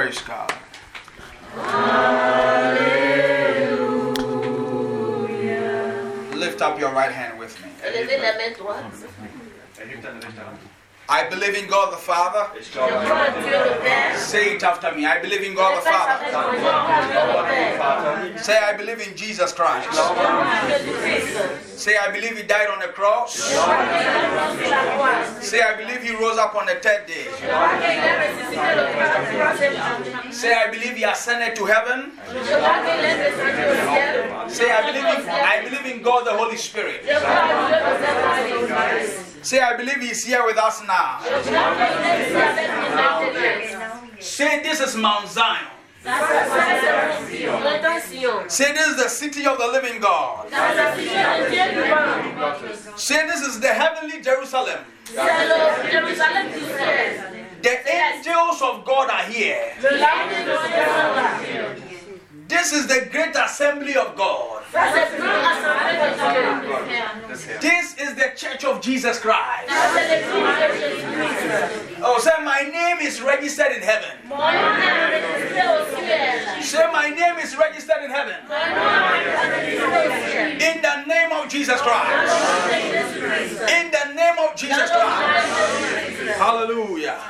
Praise God. Lift up your right hand with me. I believe in God the Father. Say it after me. I believe in God the Father. Say, I believe in Jesus Christ. Say, I believe He died on the cross. Say, I believe He rose up on the third day. Say, I believe He ascended to heaven. Say, I believe in, I believe in God the Holy Spirit. Say, I believe He's here with us now. Say, this is Mount Zion. Say, this is the city of the living God. Say, this is the heavenly Jerusalem. The angels of God are here. This is the great assembly of God. This is the church of Jesus Christ. Oh, say, my name is registered in heaven. Say, my name is registered in heaven. In the name of Jesus Christ. In the name of Jesus Christ. Hallelujah.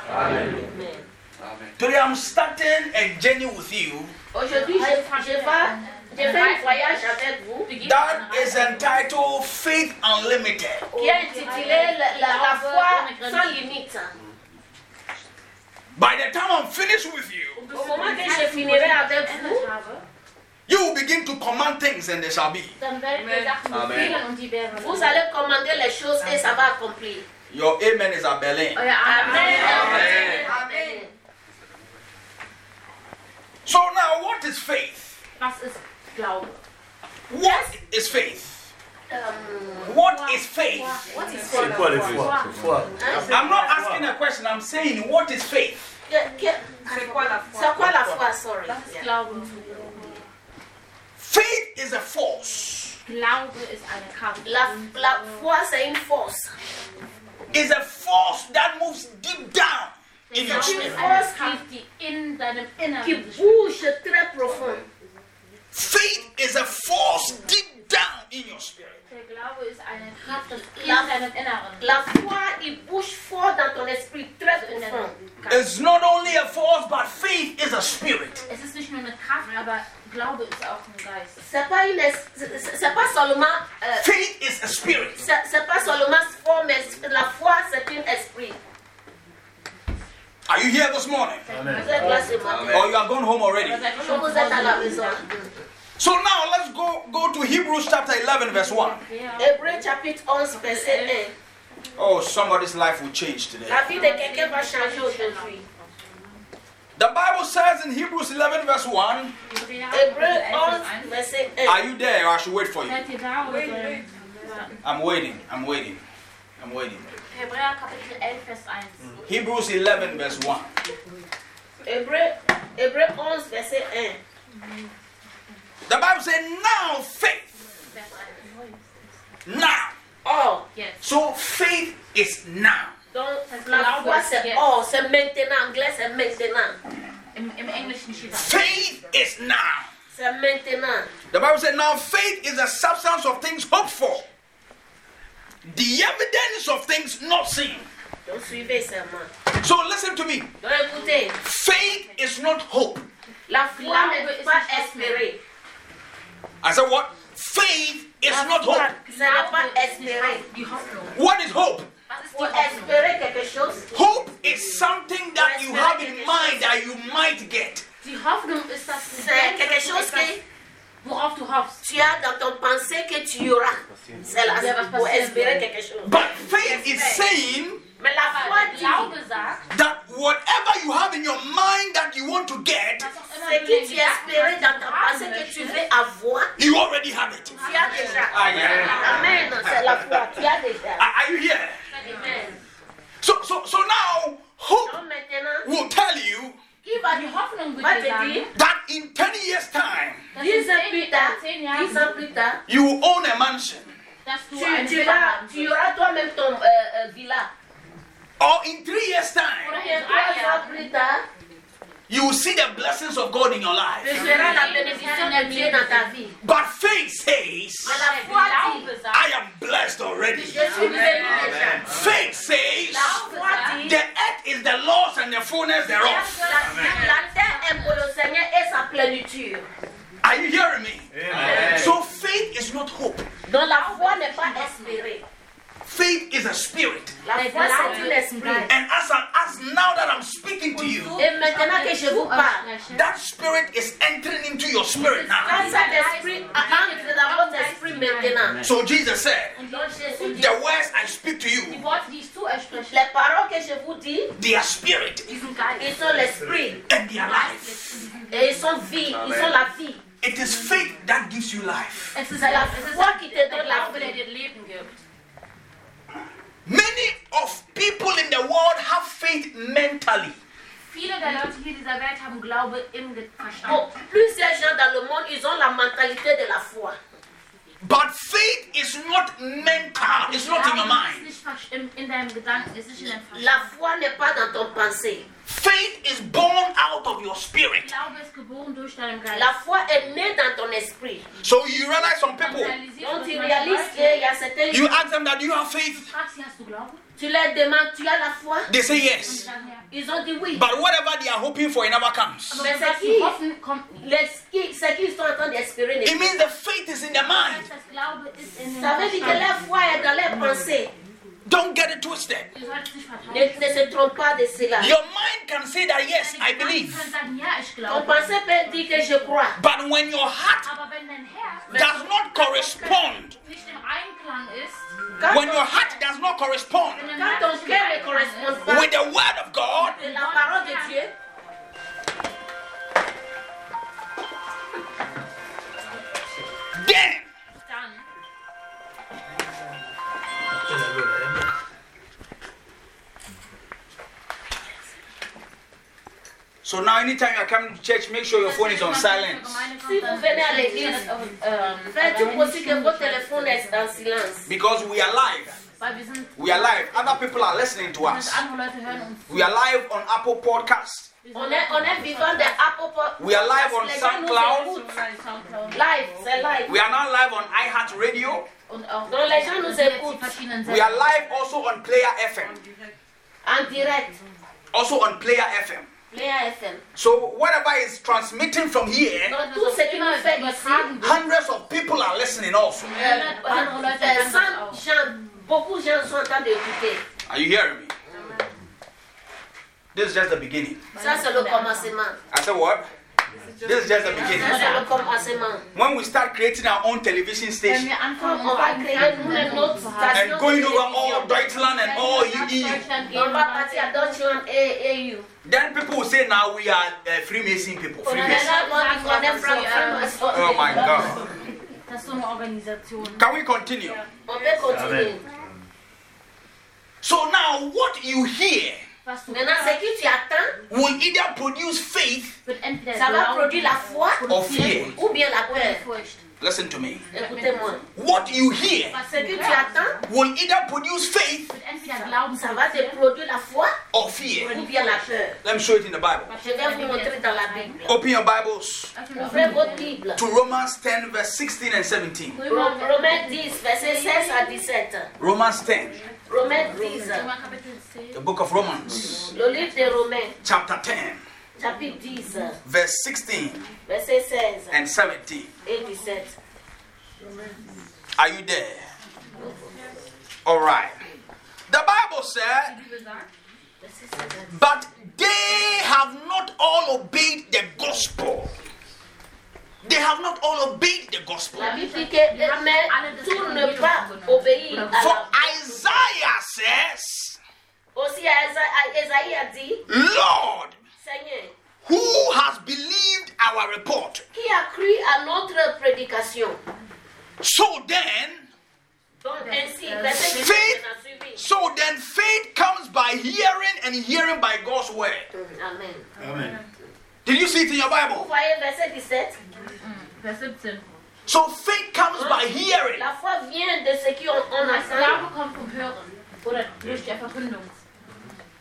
Today I'm starting a journey with you. Aujourd'hui, je, je, vais, je fais un voyage avec vous That is entitled Faith Unlimited. qui est intitulé La, la, la foi sans limite. By the time I'm finished with you, Au moment que je finirai avec vous, you will begin to command things and they shall be. Die werden vous allez commander les choses et ça va accomplir. Your amen is a Berlin. Amen. Amen. Amen. Is faith? Was ist Glaube? What is faith? Um, What is faith? what is C'est faith? quoi le foi Foi. I'm not asking a question, I'm saying, what is faith? Que- que- C'est quoi? Sorry. Was ist Yeah. Glauben? Faith is a force, Glaube ist eine Kraft. La, la foi, force. is a force that moves deep down in your spirit. force Kraft, die in deinem Inneren qui très profond. Faith is a force deep down in your spirit. Der Glaube ist eine Kraft, in La- deinem Inneren La foi, il bouge fort dans ton esprit, très profond. It's not only a force, but faith is a spirit. Es ist nicht nur eine Kraft, aber Glaube ist auch ein Geist. C'est pas une, c'est c'est pas seulement, euh, Faith is a spirit. c'est c'est pas seulement foi, mais la foi, c'est un esprit. Are you here this morning? Vous êtes là ce matin. Or you are gone home already? Oder seid ihr Ou schon vous êtes à la zu maison. So now let's go, go to Hebrews chapter 11, verse 1. Ja. Hébreu chapitre 11, verset 1. Oh, somebody's life will change today. La vie de quelqu'un va changer aujourd'hui. The Bible says in Hebrews 11, verse 1. Hébreu 11, verset 1. Are you there or I should wait for you? Seid ihr da oder sollen wir- I'm waiting. I'm waiting. I'm waiting. Hebräer Kapitel 11, Vers 1. Mm. Hebrews 11, verse 1. Hébreu, Hébreu 11, verset 1. The Bible says, now faith. Now. Or, Jetzt. So faith is now. donc Das la Glaube foi ist c'est jetzt. or, c'est maintenant. Anglais c'est maintenant. Im, Im Englischen steht. Faith is now. C'est maintenant. The Bible said, now faith is the substance of things hoped for, the evidence of things not seen. Donc suivez seulement. Eh, so listen to me. Donc écoutez, Faith is not hope. la foi n'est pas espérée. I said what? Faith is not hope. ce pas espéré. Die Hoffnung. What is hope? Was ist die Pour Hoffnung? espérer quelque chose, Hope is something that you have in mind that you might get. Die Hoffnung ist das c'est quelque chose que etwas, worauf du hoffst. tu as dans ton pensée que tu auras. C'est la Ja, was pour espérer quelque chose. But faith is saying Mais la foi dit, that whatever you have in your mind that you want to get, was auch immer ce que tu den espérais dans ta pensée que tu veux avoir, you already have it. tu as déjà. Ah. Amen, c'est la foi, tu as déjà. Are are you here? Amen. So, so, so now hope will tell you qui va Die dire, Hoffnung wird va dir te sagen, dire, that in 10 years' time, dass dix in ans plus tard, zehn dix Jahren, ans plus tard, you will own a mansion. dass tu, tu, vas, tu auras toi-même ton euh, euh, villa. Or in three years' time, you will see the blessings of God in your life. verras la bénédiction de Dieu dans ta vie. But faith says, Mais la foi dit, I am blessed already. je suis béni déjà. Faith says, La the earth is the Lord's and the fullness la, thereof. la terre est pour le Seigneur et sa plénitude. Are you hearing me? So faith is not hope. Faith is a spirit. La foi c'est un esprit. And as, I, as now that I'm speaking to you, Et maintenant que je vous parle, that spirit is entering into your spirit now. quand cet esprit entre dans votre esprit maintenant, So Jesus said, donc Jésus dit, the words I speak to you, Worte, die ich zuspreche, les paroles que je vous dis, they are spirit die sind Geist. ils sont l'esprit and they are life. et ils sont vie, ils sont la vie. It is faith that gives you life. Many of people in the world have faith mentally. Viele der Leute hier dieser Welt haben Glaube im Ge- Bon, Verstand. plusieurs gens dans le monde, ils ont la mentalité de la foi. But faith is not mental, it's not in your mind. nicht vers- in, in deinem Gedanken, es ist in deinem Verstand. La foi n'est pas dans ton pensée. Faith is born out of your spirit. Glaube ist geboren durch deinen Geist. La foi est née dans ton esprit. So you realize some people, Realisierst Donc du, tu was réalises qu'il y Leute- certains you ask them that you have faith? fragst sie, hast du Glauben? tu leur demandes, tu as la foi They say yes. sie sagen ja. Ils ont dit oui. But whatever they are hoping for, it never comes. Mais was c'est qui? hoffen, kommt nicht. Les- qui- Ce qu'ils sont en train d'espérer It means the faith is in the Das mind. heißt, das Glaube ist in den Ça veut dire que leur foi est dans leurs pensées. Don't get it twisted. Ihr solltet nicht Ne, se trompe pas de cela. Your mind can say that yes, I believe. können sagen, ja, ich Ton glaube. pensée peut dire que je crois. But when your heart ah, Aber wenn dein Herz does not correspond, nicht im Einklang ist, Quand, when your heart does not correspond wenn dein quand Herz ton nicht im cœur ne Einklang correspond ist, pas with the word of God, de la parole de Dieu, then So now anytime you are coming to church, make sure your phone is on silent. si vous venez à l'église, faites tout possible que votre téléphone est en silence. Because we are live. Weil wir sind, We are live. Other people are listening to us. andere Leute hören uns. We are live on Apple Podcast. On est, on est vivant Apple We are live on Les gens nous SoundCloud. Live, c'est live. We are now live on iHeart Radio. Donc les gens nous écoutent We are live also on Player FM. en direct. Also on Player FM. Léa FM. So whatever is transmitting from here, Donc tout ce qui nous fait ici, übertragen wird, hundreds of people are listening also. Andere Leute hören das 100 auch. gens, beaucoup de gens sont en train d'écouter. Are you hearing me? This is just the beginning. Ça, c'est le commencement. I said what? This is just the beginning. c'est le commencement. When we start creating our own television station wir anfangen, On va créer nous une autre station and going de over all télévision. Deutschland and all EU, Deutschland On gehen, va partir à Deutschland et EU. then people will say now we are uh, Freemason people. Freemason. là, on est franc- Oh my God. das ist so Organisation. Can we continue? On peut continuer. So now what you hear Was du Maintenant, ce que tu attends, will either produce faith wird entweder ça va Glauben produire la foi or fear. ou bien la peur. Listen to me. Écoutez-moi. What you hear Was Ce du que tu will either produce faith wird entweder Glauben ça va te produire la foi or fear. ou bien la peur. Let me show it in the Bible. Je vais vous montrer dans la Bible. Open your Bibles Ouvrez votre Bible. to Romans 10, verse 16 and 17. Rom- Romains 10, verset 16 à 17. Romans 10, Romains 10, Römer Kapitel 10. the book of Romans, le livre de Romains, chapter 10, chapitre 10, verse 16 verset 16 and 17. et 17. Are you there? All right. The Bible said, Die Bibel sagt, Verset 16. But they have not all obeyed the gospel. They have not all obeyed the gospel. La Bible que mais tout ne pas obéir For Isaiah says, Aussi, Esaïe Esaïe a Lord, Seigneur, who has believed our report? qui a notre prédication So then, Donc ainsi, verset 17 Faith. so then faith comes by hearing and hearing by God's word. Amen. Amen. Did you see it in your Vous Bible? Voyez verset 17 Vers 17. So faith comes by hearing. La foi vient de ce qu'on on Das entend kommt vom Hören oder durch die Verkündung.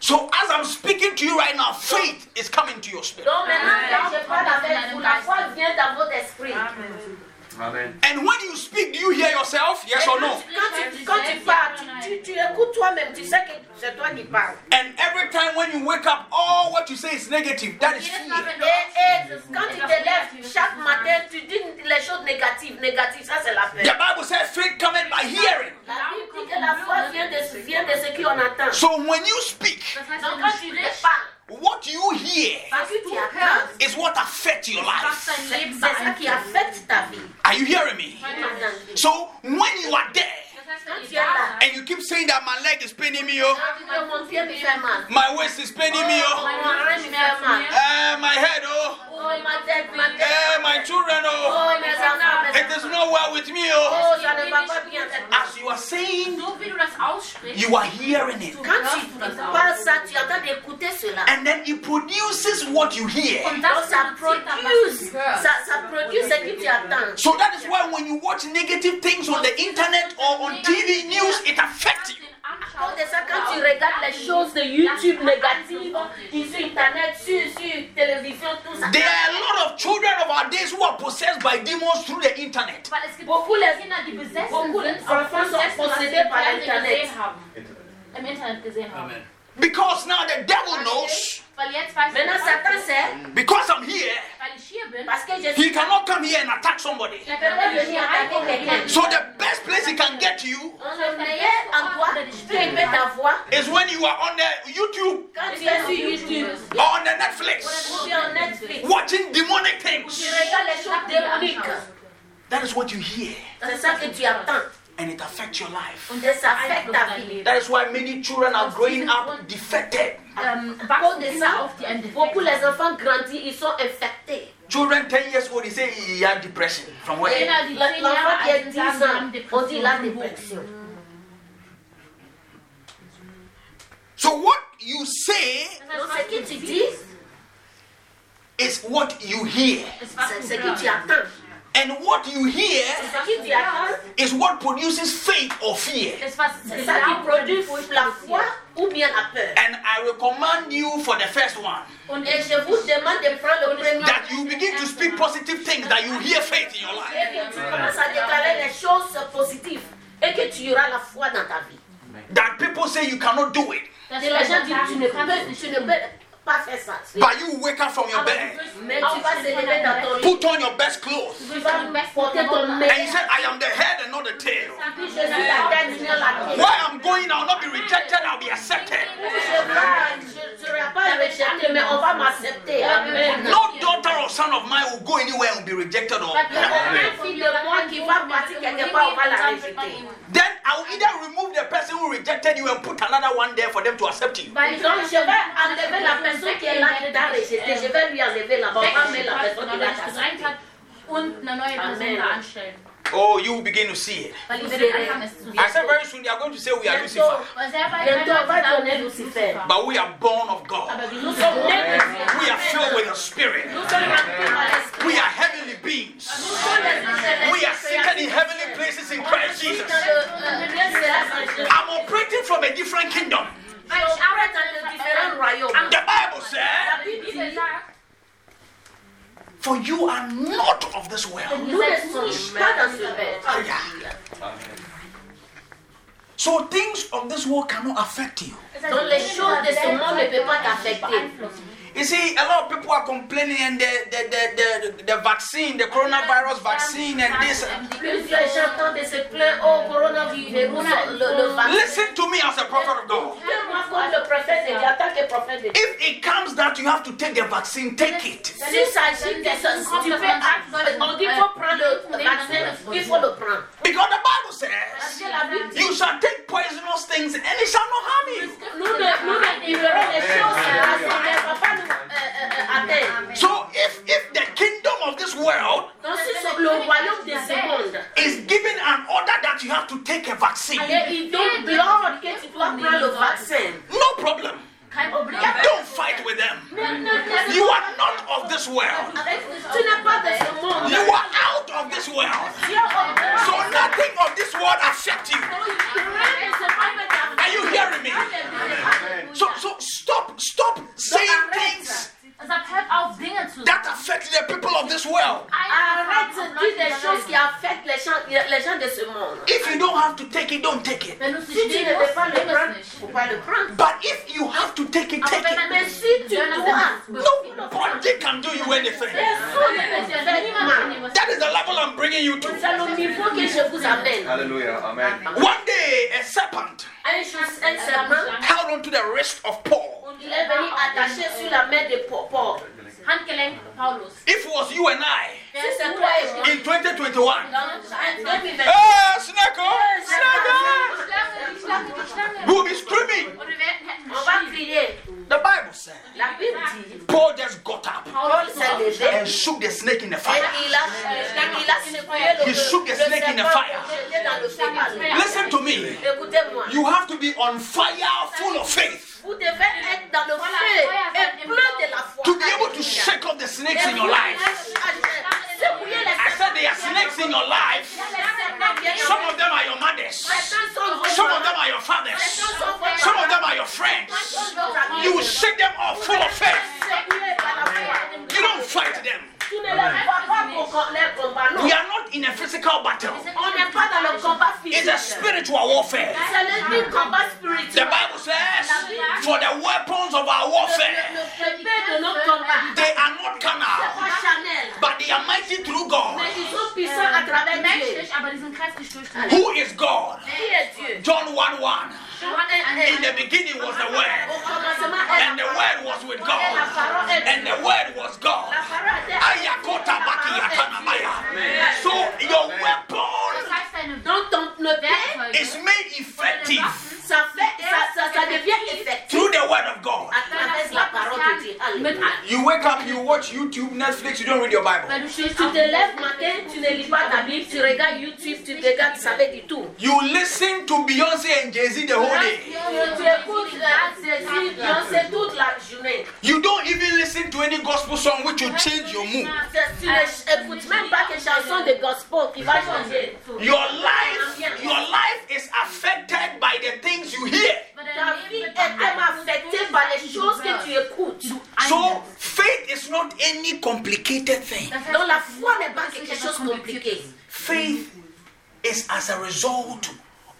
So as I'm speaking to you right now, faith is coming to your spirit. Donc maintenant, je parle avec vous, la foi vient dans votre esprit. And when you speak, do you hear yourself? Yes or no? Quand tu, parles, tu, tu, tu écoutes toi-même, tu sais que c'est toi qui parles. And every time when you wake up, all what you say is negative. That is Jedes Mal, fear. Et, et quand tu te lèves chaque matin, tu dis les choses négatives. Négatives, ça c'est la The. Bible says faith cometh by hearing. La Bible dit que la foi vient de, vient de ce qu'on entend. So when you speak, Donc quand tu parles, what you hear ce que tu entends, is what affects your life. dein c'est Leben c'est ça qui beeinflusst. affecte ta vie. Are you hearing me? So when you are there Das heißt, wenn Quand ihr tu es là, da seid, and you keep saying that my leg is paining me, oh, tu dis, mon pied me fait my waist is paining me, Mon oh, oreille me fait mal. uh, my head, oh, Ma tête, ma tête. my children, oh, Oh, mes enfants, mes it is enfants. not well with me, oh. Ça ne va pas bien. As you are saying, so wie du das aussprichst, you are hearing it. Quand tu parles ça, tu es en train d'écouter cela. And then it produces what you hear. und Donc das ça produziert dann, was produit, du hörst. ça, ça produit ce que tu attends. So that is why when you watch negative things on the internet or on TV news, it affects you. À cause de ça, quand tu regardes les choses de YouTube négatives, sur Internet, sur, sur télévision, tout ça, There are a lot of children of our days who are possessed by demons through the internet. Weil es Beaucoup les- Kinder, die besessen beaucoup sind, les aufgrund enfants sont dessen, was sie possédés par Fernsehen Internet. gesehen haben. Im Internet gesehen haben. Because now the devil knows, Weil jetzt weiß Maintenant, ich, Satan sait, because I'm here, weil ich hier bin, parce que je he cannot come here and attack somebody. je peux pas venir attaquer quelqu'un. So the best place he can get you Le meilleur endroit où il peut t'avoir, is when you are on the YouTube. Quand tu es sur YouTube? Or on the Netflix. Ou sur Netflix, watching demonic things. regardes les choses démoniques. That is what you hear, C'est ça que tu attends. and it affects your life. Et ça affecte ta. That is why many children are growing up defected. ähm, cause wachsen de Kinder ça, auf, die einen beaucoup Defekt les enfants grandissent, ils sont infectés. Children 10 years old, they say he had depression. From where? Kinder, die 10 L'enfant qui a 10 sind, sagen, sie haben ans, on dit la Depressionen. dépression. So what you say Donc ce que tu dis, is what you hear. c'est ce que tu hörst. Attends. And what you hear Ce que tu attends, is what produces faith or fear. Ist, was c'est ça qui produit la foi ou bien la peur. And I recommend you for the first one Und Et je vous demande de prendre le premier that you begin to speak positive things, that you hear faith in your life. et que tu commences à déclarer les choses positives et que tu auras la foi dans ta vie. That people say you cannot do it, dass Et les gens Leute disent, tu sagen, ne du kannst es peux, nicht tu ne peux pas faire ça. but you wake up from your bed, du wirst Mais tu vas se lever dans ton lit, put on your best clothes, tu vas porter ton and you meilleur. say, I am the head and not the tail. Je suis la tête, tu es la tête. Where I'm going, I'll not be rejected, I'll be accepted. Je vais- je ne serai pas rejeté, mais on va m'accepter. Amen. No daughter or son of mine will go anywhere and be rejected or. Aucune fille de moi qui va partir quelque part, on va la rejeter. Then I'll either remove the person who rejected you and put another one there for them to accept you. Weil ich Donc je vais enlever la personne qui est là qui t'a rejeté. Je vais lui enlever là-bas. On la personne qui weil va ich gedrängt t'accepter. hat und eine neue Person da anstellen. Oh, you will begin to see it. Weil ich werde anfangen, es zu I said very soon they are going to say we are Lucifer, Weil sehr bald bientôt on va werden donner Leute Lucifer. sagen, but we are born of God. Nous sommes nés de Dieu. We are filled with the Spirit. Nous sommes remplis par l'esprit. We are heavenly beings. Nous sommes les We are seated in heavenly places in Christ Jesus. I'm I'm operating from a different kingdom. Dans de différents royaumes. The Bible says, La Bible Bibel dit, sagt, For you are not of this world. nous ne sommes pas dans ce monde. So things of this world cannot affect you. Donc les choses de ce monde ne peuvent pas t'affecter. You see, a lot of people are complaining and the, the, the, the, the vaccine, the coronavirus vaccine and this. Listen to me as a prophet of God. If it comes that you have to take the vaccine, take it. Because the Bible says, You shall take poisonous things and it shall not harm you. world is giving an order that you have to take a vaccine. No problem. Don't fight with them. You are not of this world. You are out of this world. So nothing of this world affects you. Are you hearing me? So, so stop, stop saying things peut Are you hearing me? this world. Arrête de dire des choses qui affectent les gens, les gens de ce monde. If you don't have to take it, don't take it. Wenn du es Si nicht tu ne nehmen veux musst, pas le nimm es prendre, nicht. faut pas le prendre. But if you have to take it, Aber take wenn it. man Mais si tu dois, Nobody can do you anything. That is the level I'm bringing you to. c'est le niveau que je vous amène. Hallelujah. Amen. One day, a serpent Un jour, un serpent, held onto the wrist of Paul. il est venu attacher sur la main de Paul. Paul. Handgelenk Paulus. If it was you and I Si c'est toi et moi, in 2021, dans en 2020, ah, Snacko, Snacko, Die Schlange, die Schlange, die Schlange. we will be screaming. Und wir werden- hätten on va geschrien. crier. The Bible said La Bible dit, Paul just got up Paul s'est levé and shook the snake in the et fire. il a, il a secoué le, He shook the le snake in the serpent fire. pour jeter dans le feu. Listen to me. Écoutez-moi. You have to be on fire, full of faith, Vous devez être dans le feu et plein de la foi. to be able to shake off the snakes in your life. I said there are snakes in your life. Some of them are your mothers. Some of them are your fathers. Some of them are your friends. You will shake them off full of faith. You don't fight them. We are not in a physical battle. It's a spiritual warfare. The. Bible says, for the weapons of our warfare, they are not c'est carnal, pas Chanel. but they are mighty through God. Mais ils sont puissants à travers Dieu. Aber die sind kräftig durch den Who is God? Qui est Dieu? John 1 1. In the beginning was the Word, and the Word was with God, and the Word was God. You wake up, you watch YouTube, Netflix, you don't read your Bible. Weil du Si stehst tu te lèves matin, tu ne lis pas ta Bible, tu regardes YouTube, tu regardes, ça veut dire tout. You listen to Beyonce and Jay Z the whole day. Tu, tu écoutes You don't even listen to any gospel song which will change your mood. Your life, your life is affected by the things you hear. So faith is not any complicated thing. Faith is as a result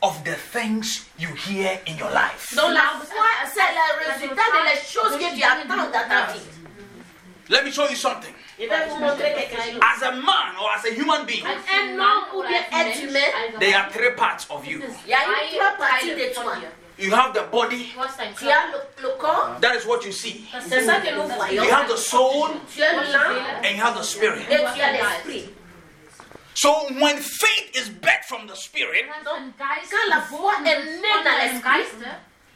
of the things you hear in your life. Donc la foi, c'est le résultat de les choses que tu attends dans ta. Let me show you something. Je vais vous montrer quelque chose. As a man or as a human being, Un homme ou bien être humain, there are three parts of you. il y a eu trois parties de toi. You have the body, Du hast deinen Tu Körper. as le, le corps, that is what you see. c'est ça que nous voyons. You have the soul Tu as l'âme and you have the spirit. et tu as l'esprit. So when faith is birthed from the spirit, Dein Geist Quand la foi geboren est ist née von dans deinem l'esprit, Geiste,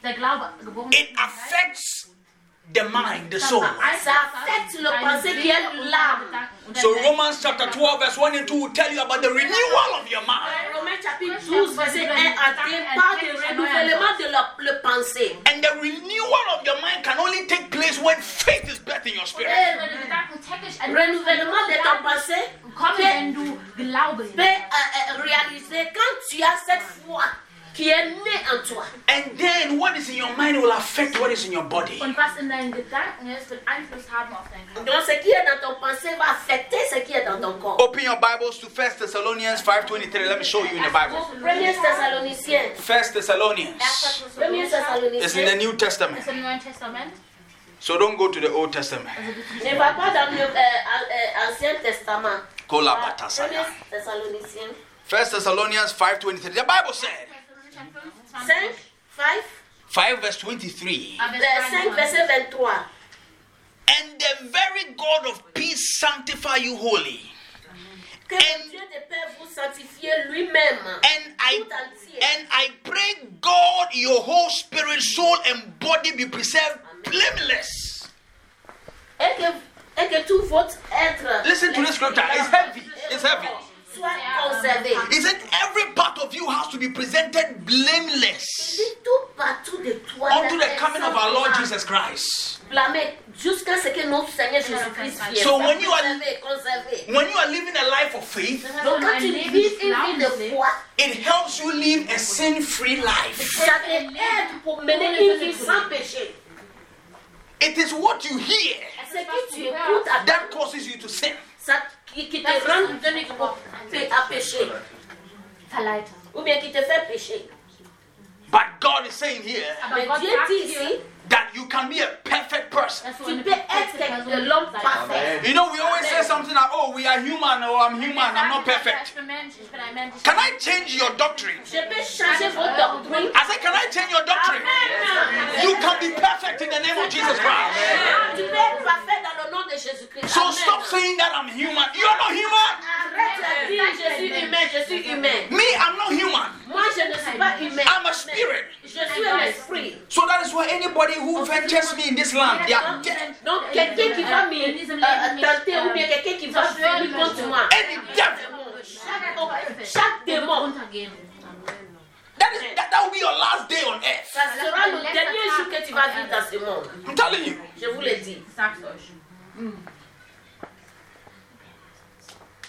der Glaube geboren it ist von deinem Geist, affects the mind, the soul. Ça affecte le pensée qui est l'âme. So Romans chapter 12, verse 1 and 2 will tell you about the renewal of your mind. Uh, Romains chapitre 12, verset 1 à 3 parle du renouvellement de la le pensée. And the renewal of your mind can only take place when faith is birthed in your spirit. Et Wenn du Gedanken täglich renouvellement de ton pensée kommen, wenn du Glaube peut euh, réaliser quand tu as cette foi qui est née en toi. And then what is in your mind will affect what is in your body. Und was in deinen Gedanken ist, wird Einfluss haben auf deinen Körper. Donc ce qui est dans ton pensée va affecter ce qui est dans ton corps. Open your Bibles to 1 Thessalonians 5.23. Let me show you in the Bible. Premier Thessaloniciens. 1 Thessalonians. Premier It's in the Thessaloniciens. New Ist Testament. im Neuen Testament. So don't go to the Old Testament. Ne va pas dans le euh, euh, Ancien Testament. Kola batasaya. Ah, Thessaloniciens. 1 Thessalonians 5.23. The Bible said, 5, 5, 5 verse 23. euh, 5 verset 23. And the very God of peace sanctify you wholly. Que le Dieu de paix vous sanctifie lui-même. And I and I pray God your whole spirit, soul, and body be preserved blameless. Et que, et que tout votre être. Listen to this scripture. It's heavy. It's heavy. Soit oh conservé. He said every part of you has to be presented blameless Dit tout partout de toi. unto the coming of our Lord Jesus Christ. Blâmé jusqu'à ce que notre Seigneur Jésus-Christ vienne. So when you are- Conservé, conservé. When you are living a life of faith, Donc quand tu vis une vie de foi, it helps you live a sin-free life. ça t'aide pour mener une vie sans péché. It is what you hear Ce que tu écoutes à that causes you to sin. ça qui, qui te Das ist rend ein Sündigbruch. pé- à pécher. Ou bien qui te fait pécher. But God is saying here Aber Mais Gott Dieu dit ici, that you can be a perfect person. tu peux être perfekte quelque- l'homme parfait. You know, we always say something like, oh, we are human or I'm human, I'm not perfect. Ich bin Mensch, ich bin ein Mensch. ich Can I change your doctrine? Je peux changer vos doctrines. I said, can I change your doctrine? You can be perfect in the name of Jesus Christ. Tu peux être parfait dans le nom de Jésus-Christ. So Amen. stop saying that I'm human. You're not human. Arrête de dire je suis humain, je suis humain. Me, I'm not human. Moi, je ne suis pas humain. I'm a spirit. Je suis un esprit. So that is why anybody who ventures me in this land, they are dead. Donc, quelqu'un qui va me tenter ou bien quelqu'un qui va venir contre moi. Any devil. Chaque, chaque démon, That is that, that will be your last day on earth. ça sera le dernier jour que tu vas vivre dans ce monde. I'm telling you. Je vous le dis. Sag's euch.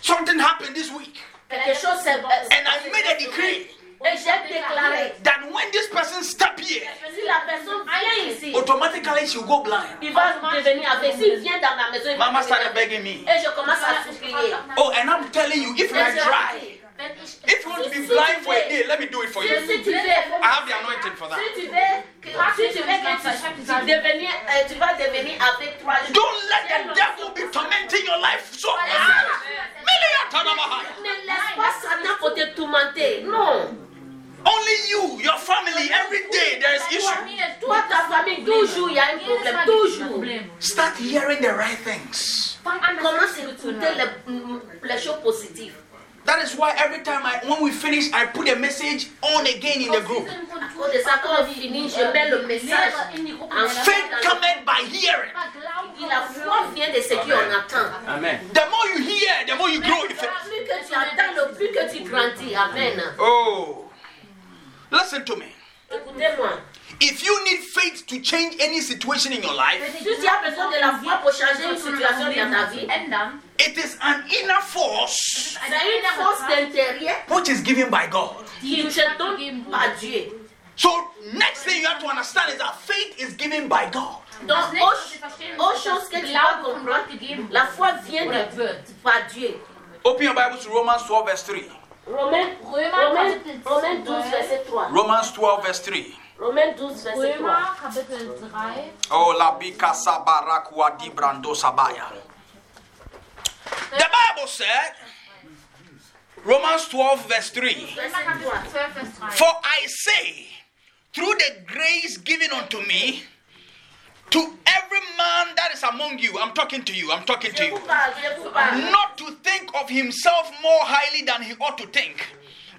Something happened this week. Quelque chose s'est And I made a decree Et j'ai déclaré, that when this person step here, si la personne vient ici, automatically she'll go blind. il va devenir aveugle. S'il vient dans la maison, il va Mama started begging me. Et je commence à supplier. Oh, and I'm telling you, if you are dry, Wenn ich if you want to be blind for a day, let me do it for you. si tu veux, I have the anointing for that. si tu veux, que, si tu veux que tu, tu, devenir, euh, tu vas devenir avec trois jours. Don't let the devil be tormenting your life so hard. Ne laisse pas Satan pour te tourmenter. Non. Only you, your family, every day there is issue. Toi, ta famille, toujours, il y a un problème. Toujours. Start hearing the right things. Commence à écouter les, les choses positives. That is why every time I, when we finish, I put a message on again in the group. À cause de ça, quand on finit, je mets le message en Faith fait. cometh by hearing. Il dit, La foi vient de ce qu'on attend. Amen. The more you hear, the more you grow in faith. Plus que tu attends, le plus que tu grandis. Amen. Oh, listen to me. Écoutez-moi. If you need faith to change any situation in your life, Si tu as besoin de la foi pour changer une situation dans ta vie, ändern. it is an inner force c'est une force d'intérieur which is given by God. qui te donne par Dieu. So, next thing you have to understand is that faith is given by God. Donc, Das autre, nächste, wir verstehen, autre chose que tu dois comprendre, gegeben la foi vient de, wird. par Dieu. Open your Bible to Romans 12, verse 3. Romains, Romains, Romains 12, 12. verset 3. Romans 12, verse 3. Romains 12, verset 3. Kapitel 3. Oh, la bika sabarakwa di brando sabaya. The Bible said, Romans 12, verse 3. Römer Kapitel 12, Vers 3. For I say, through the grace given unto me, to every man that is among you, I'm talking to you, I'm talking to you, vous parle, je vous parle. not to think of himself more highly than he ought to think,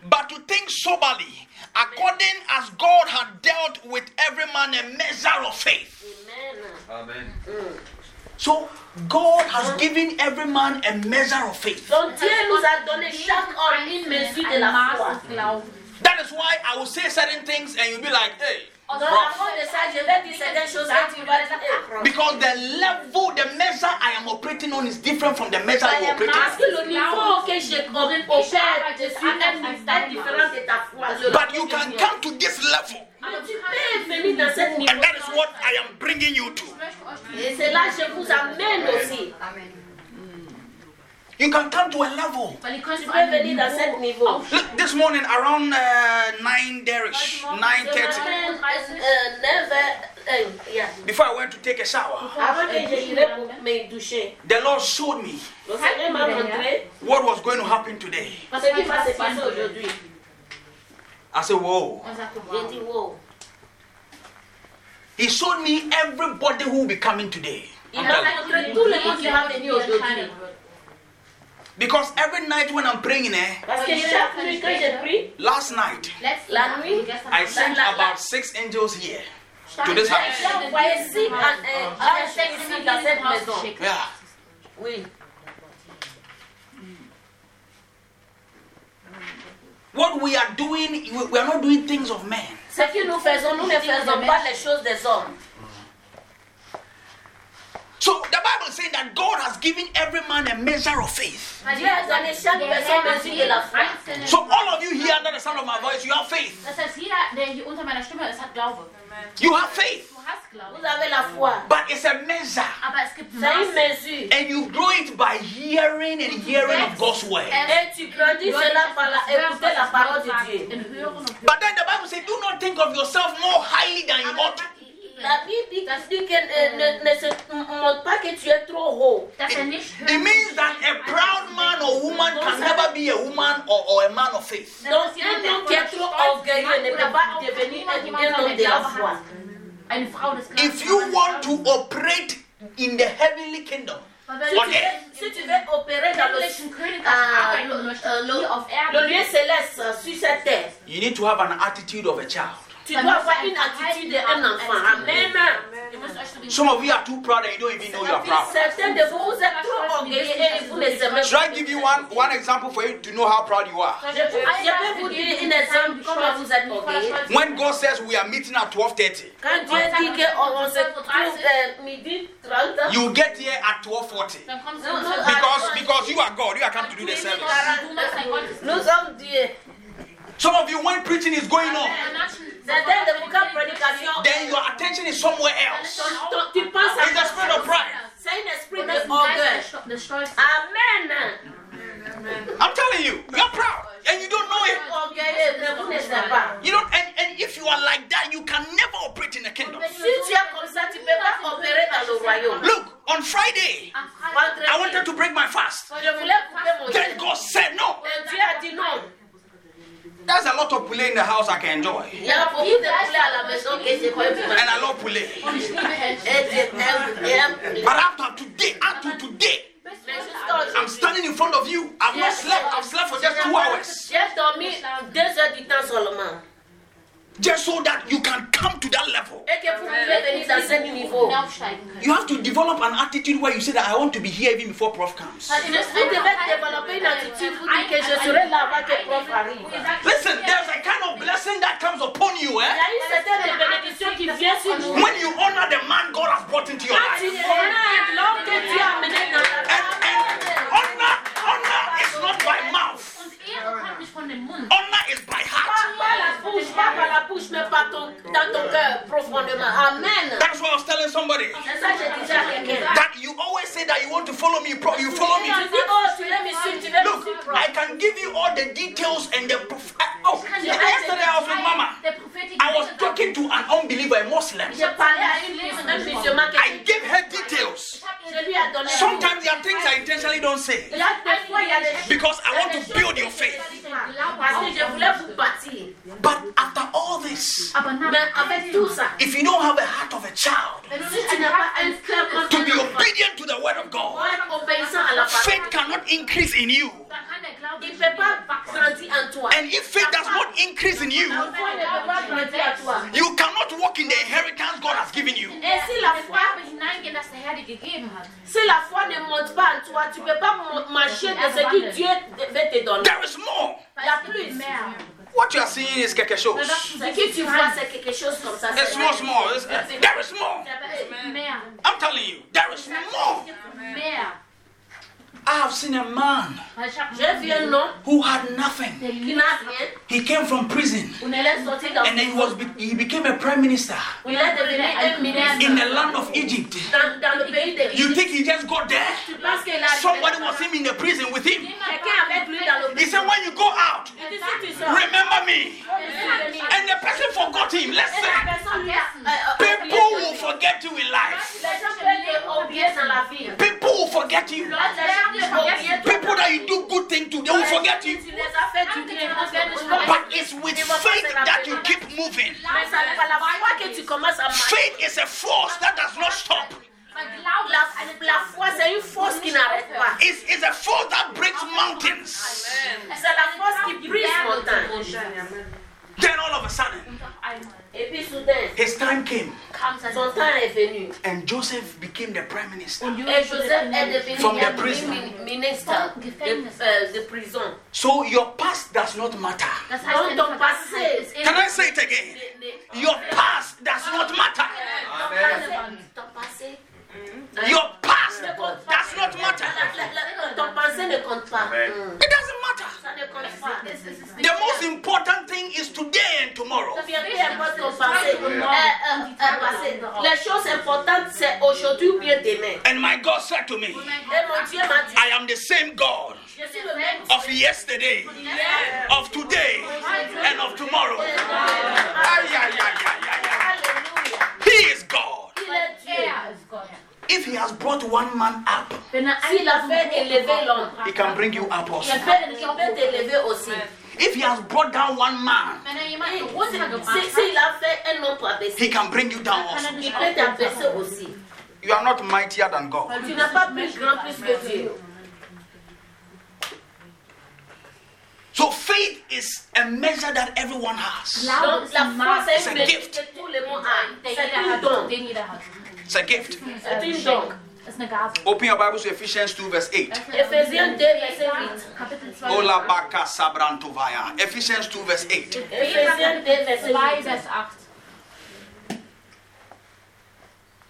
but to think soberly, according as God had dealt with every man a measure of faith. Amen. Amen. Mm. So God has given every man a measure of faith. Donc Dieu nous a donné chaque homme une mesure de Ein la Maß foi. des Glaubens. That is why I will say certain things and you'll be like, hey, Donc cause de ça, je vais dire certaines choses et tu vas dire, frère. Because the level, the measure I am operating on is different from the measure you operate Parce on. que le niveau que je opère dessus est est différent de ta foi. Je But you can come to this level, Mais tu peux venir dans ce niveau. and that is what I am bringing you to. Ich möchte euch Et c'est là que je vous amène aussi. You can come to a level. Weil ihr könnt Tu zu peux einem venir dans ce Niveau niveau. aufsteigen. Look, this morning around uh, 9 there-ish, 9.30, Ce matin, euh, 9 heures, euh, yeah. before I went to take a shower, Avant que je irai pour me doucher, the Lord showed me le Seigneur m'a montré what was going to happen today. ce qui va se passer aujourd'hui. I said, whoa. Sagte, J'ai wow. dit, wow. He showed me everybody who will be coming today. Because every night when I'm praying, eh, Parce que chaque nuit que je prie, last night, Letzte La Nacht, nuit, gestern I sent La- la- about six angels here to this house. envoyé six Ah, anges sechs ici sind dans in cette diesem Haus maison. geschickt. Yeah. What we are doing, we we are not doing things of men. Ce que nous faisons, nous ne faisons pas les choses des hommes. So the Bible is saying that God has given every man a measure of faith. Dieu a donné chaque Der personne Herr hat mesure de la jedem foi. Einzelnen- So all of you here under the sound of my voice, you have faith. Das heißt, jeder, der hier unter meiner Stimme ist, hat Glaube. You have faith. Du hast Glaube. Vous avez la foi. But it's a measure. Aber es gibt ein C'est une Maß. mesure. And you grow it by hearing and hearing of God's word. Et eh, tu grandis cela par la, écouter la parole de Dieu. In Hören und But then the Bible says, do not think of yourself more highly than you ought to. La Bible dit dit que euh, ne, ne se montre pas que tu es trop haut. dass It means that a proud man or woman can never be a woman or, or a man of faith. Donc un homme qui est trop orgueilleux ne peut pas devenir un, un homme de la foi. Eine Frau des If you want to operate in the heavenly kingdom, Si on tu earth, veux, si tu veux opérer dans le, himmlischen Königreich arbeiten und le, möchtest euh, hier auf le, le lieu céleste sur cette terre, you need to have an attitude of a child. Tu dois avoir une attitude d'un enfant. Amen. ihr müsst euch so den Some of you are too proud and you don't even know you are proud. Certains de vous, vous êtes trop orgueilleux et vous ne savez Should I give you one, one example for you to know how proud you are? Je, peux- je peux vous dire un exemple comment vous êtes orgueilleux. When God says we are meeting at 12:30, Quand Dieu dit qu'on on se trouve euh, midi 30, you get here at 12:40 Dann kommst du No, und no, sagst, because because you are God. You are come to do the service. Some of you, when preaching is going on, Bei manchen Certains de vous, quand prédication, then your attention is somewhere else. ton- ton- tu penses à It's the spirit of pride. C'est un esprit Und das ist de ein orgueil. Geist des Sto- des Stolzes. Amen. I'm telling you, you're proud and you don't know it. Orgueilleux, mais vous ne savez pas. You don't, and, and if you are like that, you can never operate in the kingdom. Si tu es comme ça, tu ne peux pas opérer dans le royaume. Look, on Friday, I wanted to break my fast. Je voulais couper mon Then. God said, No, Mais Dieu a dit non. there's a lot of poulet in the house I can enjoy. Il y a beaucoup de poulets à la maison que je peux And I love poulet. und ich liebe es. Et Dieu aime, il aime poulet. But after today, after today, I'm standing in front of you. I've not slept. I've slept for just two hours. Just so that you can come to that level. Et que vous pouvez venir dans ce niveau. Aufsteigen können. You have to develop an attitude where you say that I want to be here even before Prof comes. Vous devez développer une attitude vous dites que je serai là avant que prof arrive. Listen, there's a kind of blessing that comes upon you, eh? a une certaine bénédiction qui vient sur vous. When you honor the man God has brought into your life. connais l'homme que Dieu a amené dans ta And, and honor, honor is not by mouth. Und Ehre kommt nicht von dem Mund. Honor is by Pas par la bouche, pas par la bouche, mais par ton, dans ton cœur profondément. Amen. That's what I was telling somebody. C'est ça que je disais à quelqu'un. That you always say that you want to follow me, you follow me. Oh, tu veux me suivre, tu veux me Look. I can give you all the details and the. Prof- I- oh, yesterday I was with Mama. I was talking to an unbeliever, a Muslim. J'ai parlé à une musulmane, un musulman qui I gave her details. je lui ai donné. Sometimes there are things I intentionally don't say Là, des fois, il y a des choses. because I want to build your faith. Parce que je voulais vous bâtir. But after all this, Aber nach, Mais avec tout ça, if you don't have a heart of a child si tu n'as pas un cœur comme to be obedient to the word of God, être obéissant à la faith cannot increase in you. dann kann der Glaube il ne peut pas grandir en toi. And if faith does not increase in you, La foi ne peut pas grandir en toi. you cannot walk in the inheritance God has given you. Et si la foi, Erbe hineingehen, das der Herr dir gegeben hat. si la foi ne monte pas en toi, tu ne peux pas mo- marcher de ce que Dieu veut te donner. There is more. Il y a plus. Mehr. What you are seeing is quelque chose. Ce que tu vois, c'est quelque chose comme ça. It's small, small. It's- there is more. I'm telling you, there is more. Mehr. I have seen a man Weil ich hab J'ai vu un homme who had nothing. der qui Liebe n'a rien. He came from prison Il est sorti dans and then he was he became a prime minister Il est devenu un ministre in the land of Egypt. dans, dans le pays de You think he just got there? Tu penses qu'il a Somebody was him in the prison with him. quelqu'un avec lui dans le He said, when you go out, Il dit si tu sors, remember me. je suis venu. And the person forgot him. Et la Listen, personne lui a euh, euh, oublié people will forget you in life. Les gens peuvent te oublier dans la vie. People will forget you. Les gens peuvent oublier toi. People that you do good things to, they will forget you. Tu les as fait du bien. But it's with faith that you keep moving. Mais c'est par la foi que tu commences à marcher. Faith is a force that does not stop. Weil Glaube La, ist eine la foi, c'est une force qui n'arrête pas. It's, it's a force that breaks mountains. C'est la force qui brise montagne. Then all of a sudden, Und auf einmal Et puis soudain, his time came, kam sein son temps est venu. and Joseph became the prime minister. Und Et Joseph est devenu From the prison. mi- ministre de, euh, de prison. So your past does not matter. Das heißt, Donc deine ton Vergangenheit passé, ist Can I say it again? ne- ne- Your past does not matter. ton passé, ton passé, Your past does not matter. la- la- la- ton passé ne compte pas. Mm. It doesn't matter. Ça ne. The most important thing is today and tomorrow. Peu importe ton passé, passé. Les choses importantes, c'est aujourd'hui aujourd'hui demain. And my God said to me, Et mon Dieu m'a dit, I am the same God je suis le même of yesterday, of today, and of tomorrow. He is God. Il est Dieu. Is God. If He has brought one man up, S'il a fait élever l'homme, He can bring you up also. il peut t'élever aussi. If He has brought down one man, Wenn jemanden Si- runtergebracht si- S'il a fait un homme pour abaisser, He can bring you down also. il peut t'abaisser aussi. You are not mightier than God. Tu n'as pas plus grand plus que Dieu. So faith is a measure that everyone has. Donc la foi, c'est It's a gift. que tout le monde a. C'est un don. Den jeder hat. It's a gift. C'est Ein un Geschenk. don. ist eine Gabe. Open your Bible to Ephesians 2, verse 8. Ephésiens 2, verset 8. Kapitel 2. Ola baka sabrantovaya. Ephesians 2, verse 8. Ephésiens 2, verset 2, 8. Vers 8.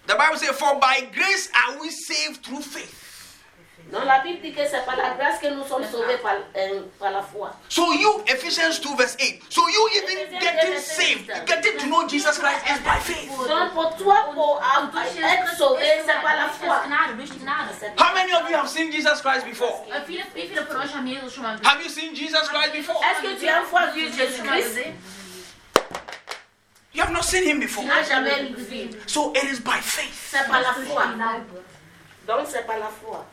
The Bible says, For by grace are we saved through faith. Donc la Bible dit que c'est par la grâce que nous sommes sauvés par, euh, par la foi. So you, Ephesians 2, verse 8. So you even getting saved, getting to know Jesus Christ is by faith. Donc pour toi, pour être sauvé, c'est par la foi. How many of you have seen Jesus Christ before? Have you seen Jesus Christ before? Est-ce que tu as une fois vu Jésus-Christ gesehen? You have not seen him before. So it is by faith. C'est par la foi. Donc c'est par la foi.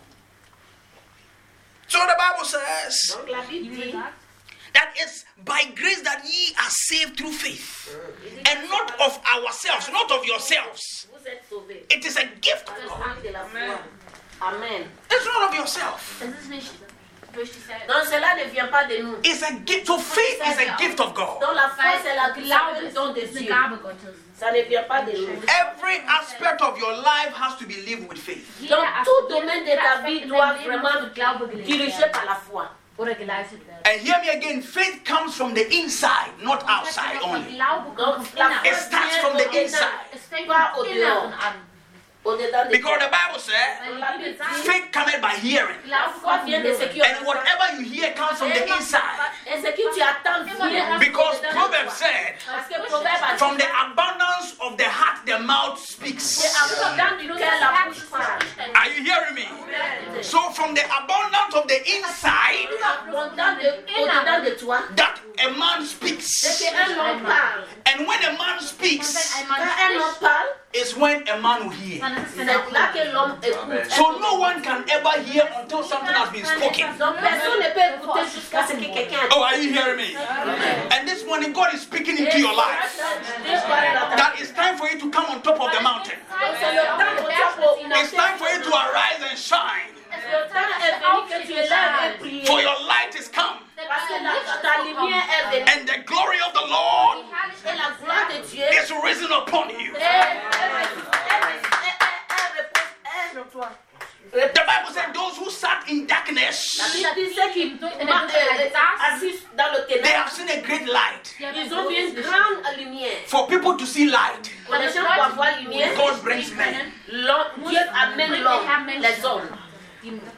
So the Bible says Donc la Bible Wie dit, gesagt, that it's by grace that ye are saved through faith. And not of ourselves, not of yourselves. vous êtes sauvés. It is a gift of God. acte de la foi. Amen. It's not of yourself. Donc cela ne vient pas de nous. It's a gift. So faith is a gift of God. Donc la foi, c'est la Glaube Glaube don de Dieu. Ça ne vient pas de nous. Every aspect of your life has to be lived with faith. Jeder Donc tout domaine de ta vie doit deinem Leben vraiment muss mit Glaube gelegt dirigé werden par la foi. oder geleistet werden. And hear me again faith comes from the inside, not outside only. Donc la foi It starts from the inside. Because the Bible says faith cometh by hearing. And whatever you hear comes from the inside. Because Proverbs said, from the abundance of the heart the mouth speaks. Are you hearing me? So from the abundance of the inside that a man speaks. And when a man speaks, wenn ein Quand Mann un homme spricht, parle, is when a man will hear. dann ist es, wenn c'est là que l'homme écoute. So no one can ever hear until something has been spoken. Donc personne ne peut écouter jusqu'à ce que quelqu'un a dit. Oh, are you hearing me? And this morning, God is speaking into your life. That it's time for you to come on top of the mountain. Donc c'est le temps pour toi pour It's time for you to arise and shine. Le temps est venu que tu élèves et pries. For your light is come. And the glory of the Lord is risen upon you. The Bible said those who sat in darkness, they have seen a great light. For people to see light, God brings men.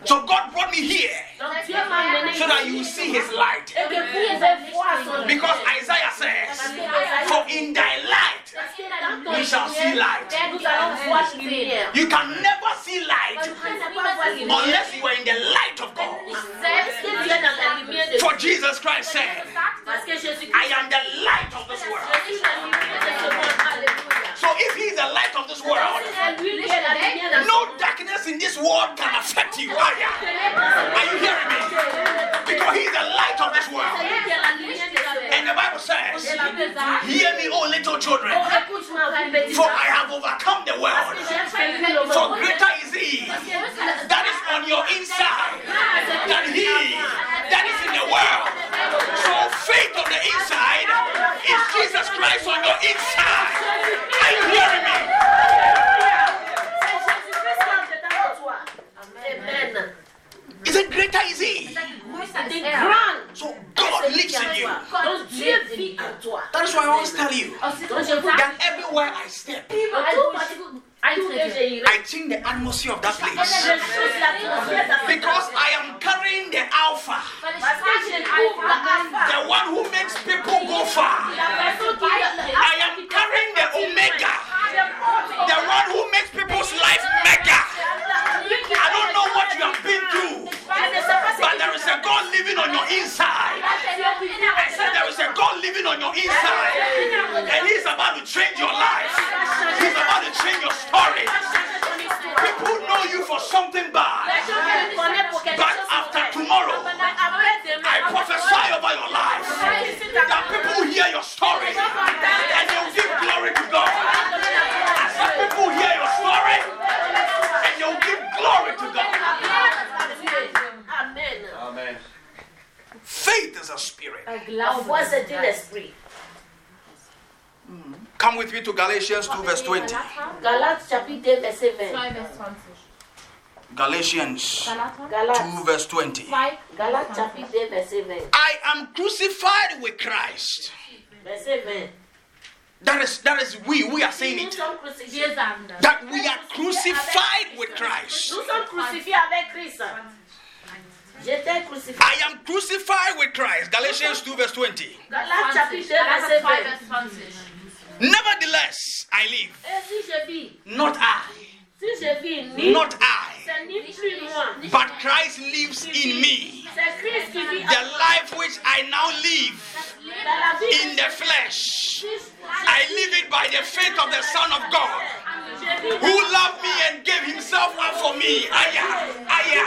So God brought me here so that you see his light. Because Isaiah says, For in thy light we shall see light. You can never see light unless you are in the light of God. For Jesus Christ said, I am the light of this world. So if he is the light of this world, no darkness in this world can affect you. Ah, yeah. Are you hearing me? Because he is the light of this world. And the Bible says, Hear me, O little children, for I have overcome the world. For greater is he that is on your inside than he that is in the world. So faith on the inside is Jesus Christ on your inside. Are you hearing me? C'est Jésus-Christ qui est dedans de toi. Amen. Is it greater is he? C'est grand. So God lives in you. Donc Dieu vit en toi. That is why I always tell you Aus diesem Grund that everywhere I step, Donc tout partout où eintrete. j'irai, I change the atmosphere of that place. change l'atmosphère dans Because I am carrying the Alpha, Weil ich Parce que je trage den trouve Alpha. l'alpha. the one who makes people go far. La personne qui I am carrying the Omega, the one who makes people's life La foi, c'est un esprit. Come with me to Galatians 2, verse 20. Galates chapitre 2, verset 20. 2 vers 20. Galatians 2, verse 20. 2, Galates chapitre 2, verset 20. I am crucified with Christ. That is that is we. We are saying it. sommes crucifiés. Wir sagen das. That we are crucified with Christ. Nous sommes crucifiés avec Christ. J'étais crucifié. I am crucified with Christ. Galatians 2, verse 20. Galates 20. chapitre 2, Galater verset 2 20. vers 20. Nevertheless, I live. Et si je vis, Not I. si je vis, ni, Not I. c'est ni plus moi. But Christ lives in me. C'est Christ qui vit The life which I now live moi. Dans la vie in the flesh. I live it by the faith of the Son of God. who loved me and gave himself up for me. Aya, aya,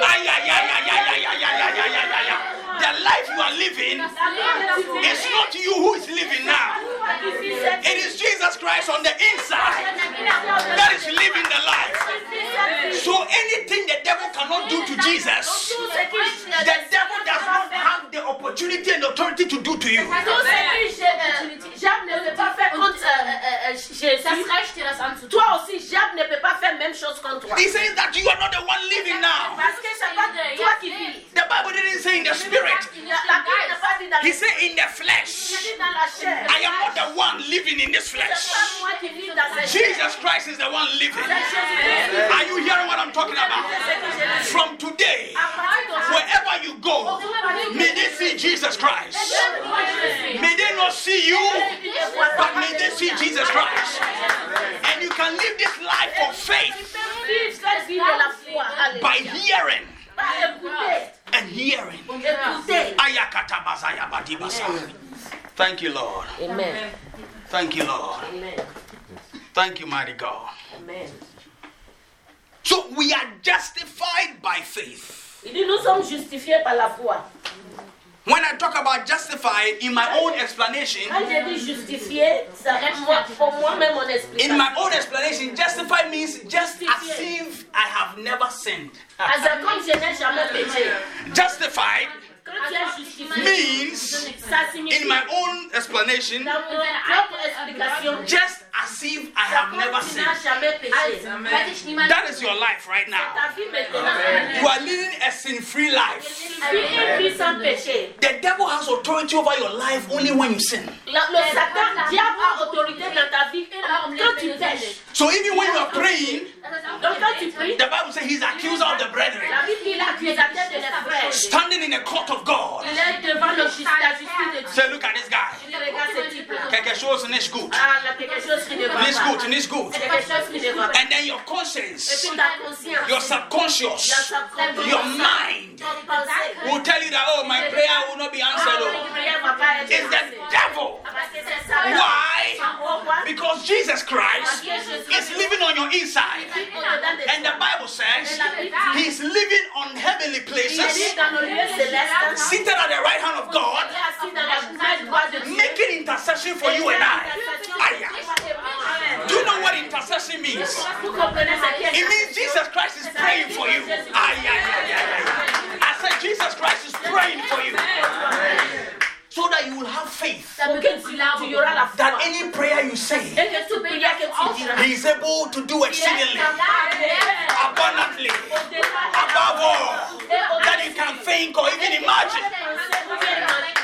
aya, aya, aya, aya, aya, aya, aya, aya. The life you are living is not you who is living now. It is Jesus Christ on the inside that is living the life. So anything the devil cannot do to Jesus, the devil does not have the opportunity and authority to do to you. Toi aussi, ne peut pas faire même chose toi. He says that you are not the one living now. Toi qui vis. The Bible didn't say in the spirit. La la Bible n'est pas dit dans He said in the flesh. I am not the one living in this flesh. pas moi qui vis dans cette chair. Jesus Christ is the one living. Are you hearing what I'm talking about? From today, wherever you go, may they see Jesus Christ. May they not see you, but may they see Jesus Christ. And you can live this life of faith Vive cette vie de la foi. by hearing. And hearing. Écouter. Ayakata bazaya badibasa. Thank you, Lord. Amen. Thank you, Lord. Amen. Thank you, mighty God. Amen. So we are justified by faith. Nous sommes justifiés par la foi. When I talk about justified in my own explanation, in my own explanation, justify means just as if I have never sinned. justified means, in my own explanation, just as if I have never sinned. That is your life right now. You are living a sin free life. The devil has authority over your life only when you sin. So even when you are praying, the Bible says he's accuser of the brethren. Standing in the court of God. Say, look at this guy. Quelque chose n'est good. This good, this good. And then your conscience, your subconscious, your mind will tell you that, oh, my prayer will not be answered. Oh. It's the devil. Why? Because Jesus Christ is living on your inside. And the Bible says he's living on heavenly places, seated at the right hand of God, making intercession for you and I. I you know what intercession means? It means Jesus Christ is praying for you. Ay, ay, ay, ay, ay. I said Jesus Christ is praying for you. So that you will have faith that any prayer you say, He is able to do exceedingly, abundantly, above all that you can think or even imagine.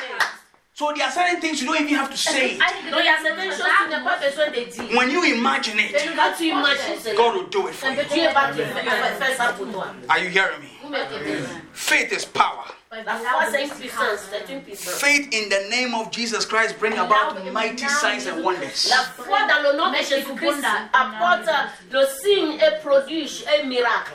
So there are certain things you don't even have to say. it. Donc il y a certaines choses que tu n'as pas besoin de dire. When you imagine it, Quand tu imagines cela, God will do it for you. Dieu va te faire, faire ça pour toi. Are you hearing me? Faith is power. La foi, c'est une puissance. C'est une puissance. Faith in the name of Jesus Christ bring about mighty signs and wonders. La foi dans le nom de Jésus-Christ apporte le signe et produit un miracle.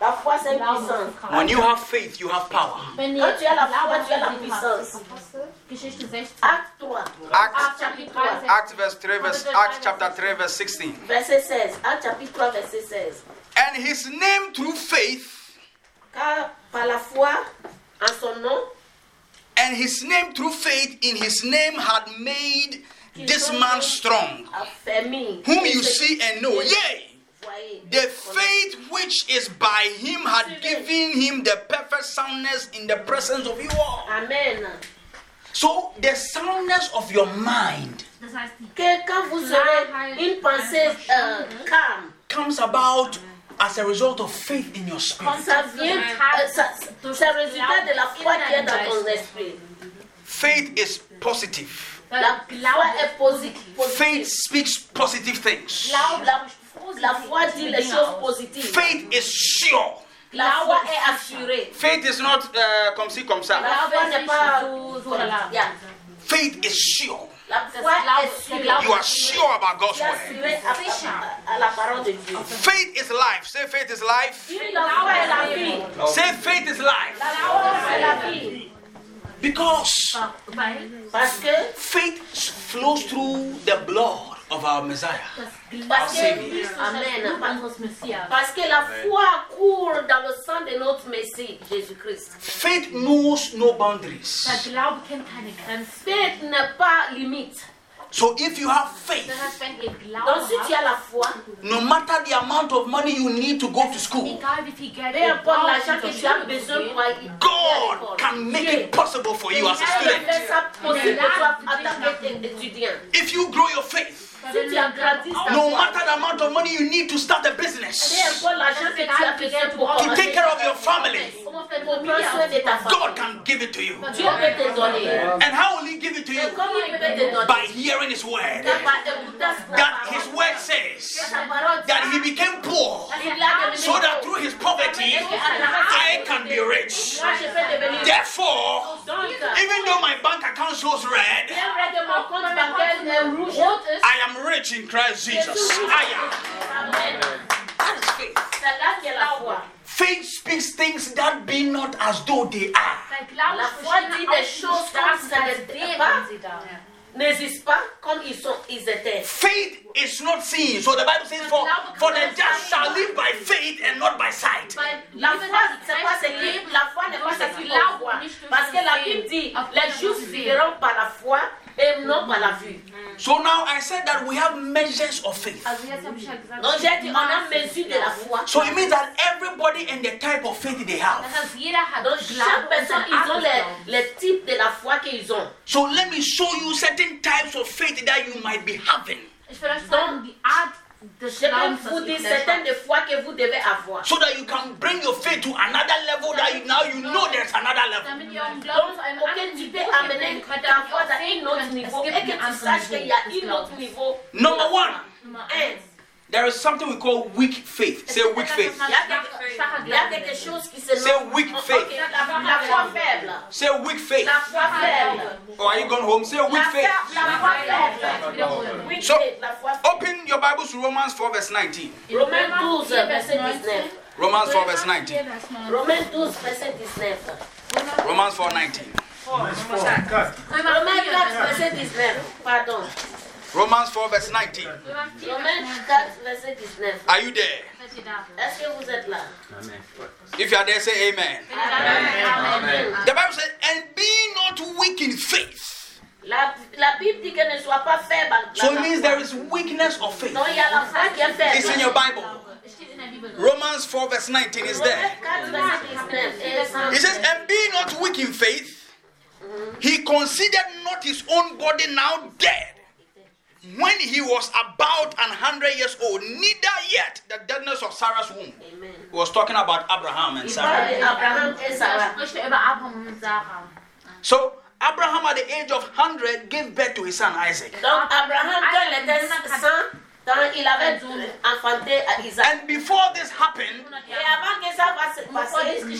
La foi, c'est une puissance. When you have faith, you have power. Wenn Quand tu as la foi, tu as la puissance. Apostel, Geschichte 16. Acte 3. Act, Acte chapitre 3, Act verse 3, verse Act chapter 3, verse 16. verset 16. Acte chapitre 3, verset 16. And his name through faith Car par la foi, en son nom, And his name, through faith in his name, had made this man strong, a fermé. whom you see and know. Yea, Voyez. The faith which is by him had given him the perfect soundness in the presence of you all. Amen. So, the soundness of your mind Que quand vous aurez une pensée euh, calme, comes about as a result of faith in your spirit. ça vient, euh, ça, ça résultat de la foi qui est dans ton esprit. Faith is positive. La foi est positive. Faith speaks positive things. La, la, la foi dit les choses positives. Faith is sure. La foi est assurée. Faith is not uh, comme ci, comme ça. La foi n'est pas. Yeah. Faith is sure. La foi est sûre. You are sure about God's word. assuré à, à- à la parole de Dieu. Faith is life. Say faith is life. La foi est la vie. Say faith is life. La foi est la vie. Because weil Parce que, faith flows through the blood of our Messiah. parce que, Amen. Amen. unseres Messias. Parce que la foi court dans le sang de notre Messie, Jésus-Christ. Faith knows no boundaries. Der Glaube kennt keine Grenzen. Faith n'est pas limite. So if you have faith, Das heißt, wenn ihr Donc si tu as la foi, no matter the amount of money you need to go to school, egal wie viel Geld peu ihr importe braucht, l'argent que zur tu as Schule zu besoin gehen, pour aller à God can make it possible for you as a student. fait ça possible pour toi en tant qu'étudiant. If you grow your faith, Si tu as grandi no foi, matter the amount of money you need to start a business, importe l'argent que tu as besoin pour to take care of your family, pour prendre soin de ta God can give it to you. Dieu peut te donner. And how will He give it to you? comment il peut te donner By hearing His word. Par écouter sa That. His word says that He became poor Il a devenu so that through His poverty I can be rich. Moi, je peux devenir Therefore, even though my bank account shows red, bien vrai que mon compte bancaire est rouge, I am rich in Christ Jesus. I am. Amen. That is faith. C'est là qu'est la foi. Faith speaks things that be not as though they are. La foi dit des choses nicht da comme ça als n'était pas. sie. N'existe pas comme ils sont, ils étaient. Faith is not seen. So the Bible says, for, for the just shall live by faith and not by sight. La foi, c'est pas ce qui, la foi n'est pas ce qui qu'on voit. Parce que la Bible dit, les justes vivront par la foi et non par la vue. Mm. So now I said that we have measures of faith. Also jetzt habe ich ja gesagt, Donc j'ai dit, on a mesure de la foi. So it means that everybody and the type of faith they have. das heißt, jeder hat Donc chaque personne, seine ils ont Art les, les types de la foi qu'ils ont. So let me show you certain types of faith that you might be having. Ich will euch sagen, die Art des Je peux vous dire certaines fois que vous devez avoir. So that you can bring your faith to another level that you, now you know there's another level. Damit ihr euren Glauben Donc, zu einem pour que anderen tu Niveau peux amener ta foi auch un autre niveau et que tu saches qu'il y a un autre niveau. Number one, Nummer Un. Eins. there is something we call weak faith. Say weak faith. Il y a quelque, Schwacher il y a Glaube. quelque chose qui se Say weak faith. la, la foi faible. Say weak faith. La foi faible. Or are you going home? Say weak faith. foi- la foi faible. Weak So- faith, la foi faible. Open your Bibles to Romans 4, verse 19. Romains 12, verset 19. Romans 4, verse 19. Romains 12, verset 19. Romans 4, 19. Romains 4, verset 19. Pardon. Romans 4, verse 19. Romains 4, verset 19. Are you there? Seid ihr da? Est-ce que vous êtes là? If you are there, say amen. Amen. The Bible says, and be not weak in faith. La, la Bible dit que ne sois pas faible. So it means there is weakness of faith. Non, il y a la foi qui est faible. It's in your Bible. Es steht in der Bibel drin. Romans 4, verse 19 is there. Romains 4, verset 19. It says, and be not weak in faith. Mm-hmm. He considered not his own body now dead when he was about an hundred years old, neither yet the deadness of Sarah's womb. Amen. He was talking about Abraham and Sarah. parle d'Abraham et Da Sarah. spricht über Abraham und Sarah. So Abraham at the age of 100 gave birth to his son Isaac. Donc Abraham, quand il était 100, quand il avait enfanté à euh, Isaac. And before this happened, Et avant que ça va se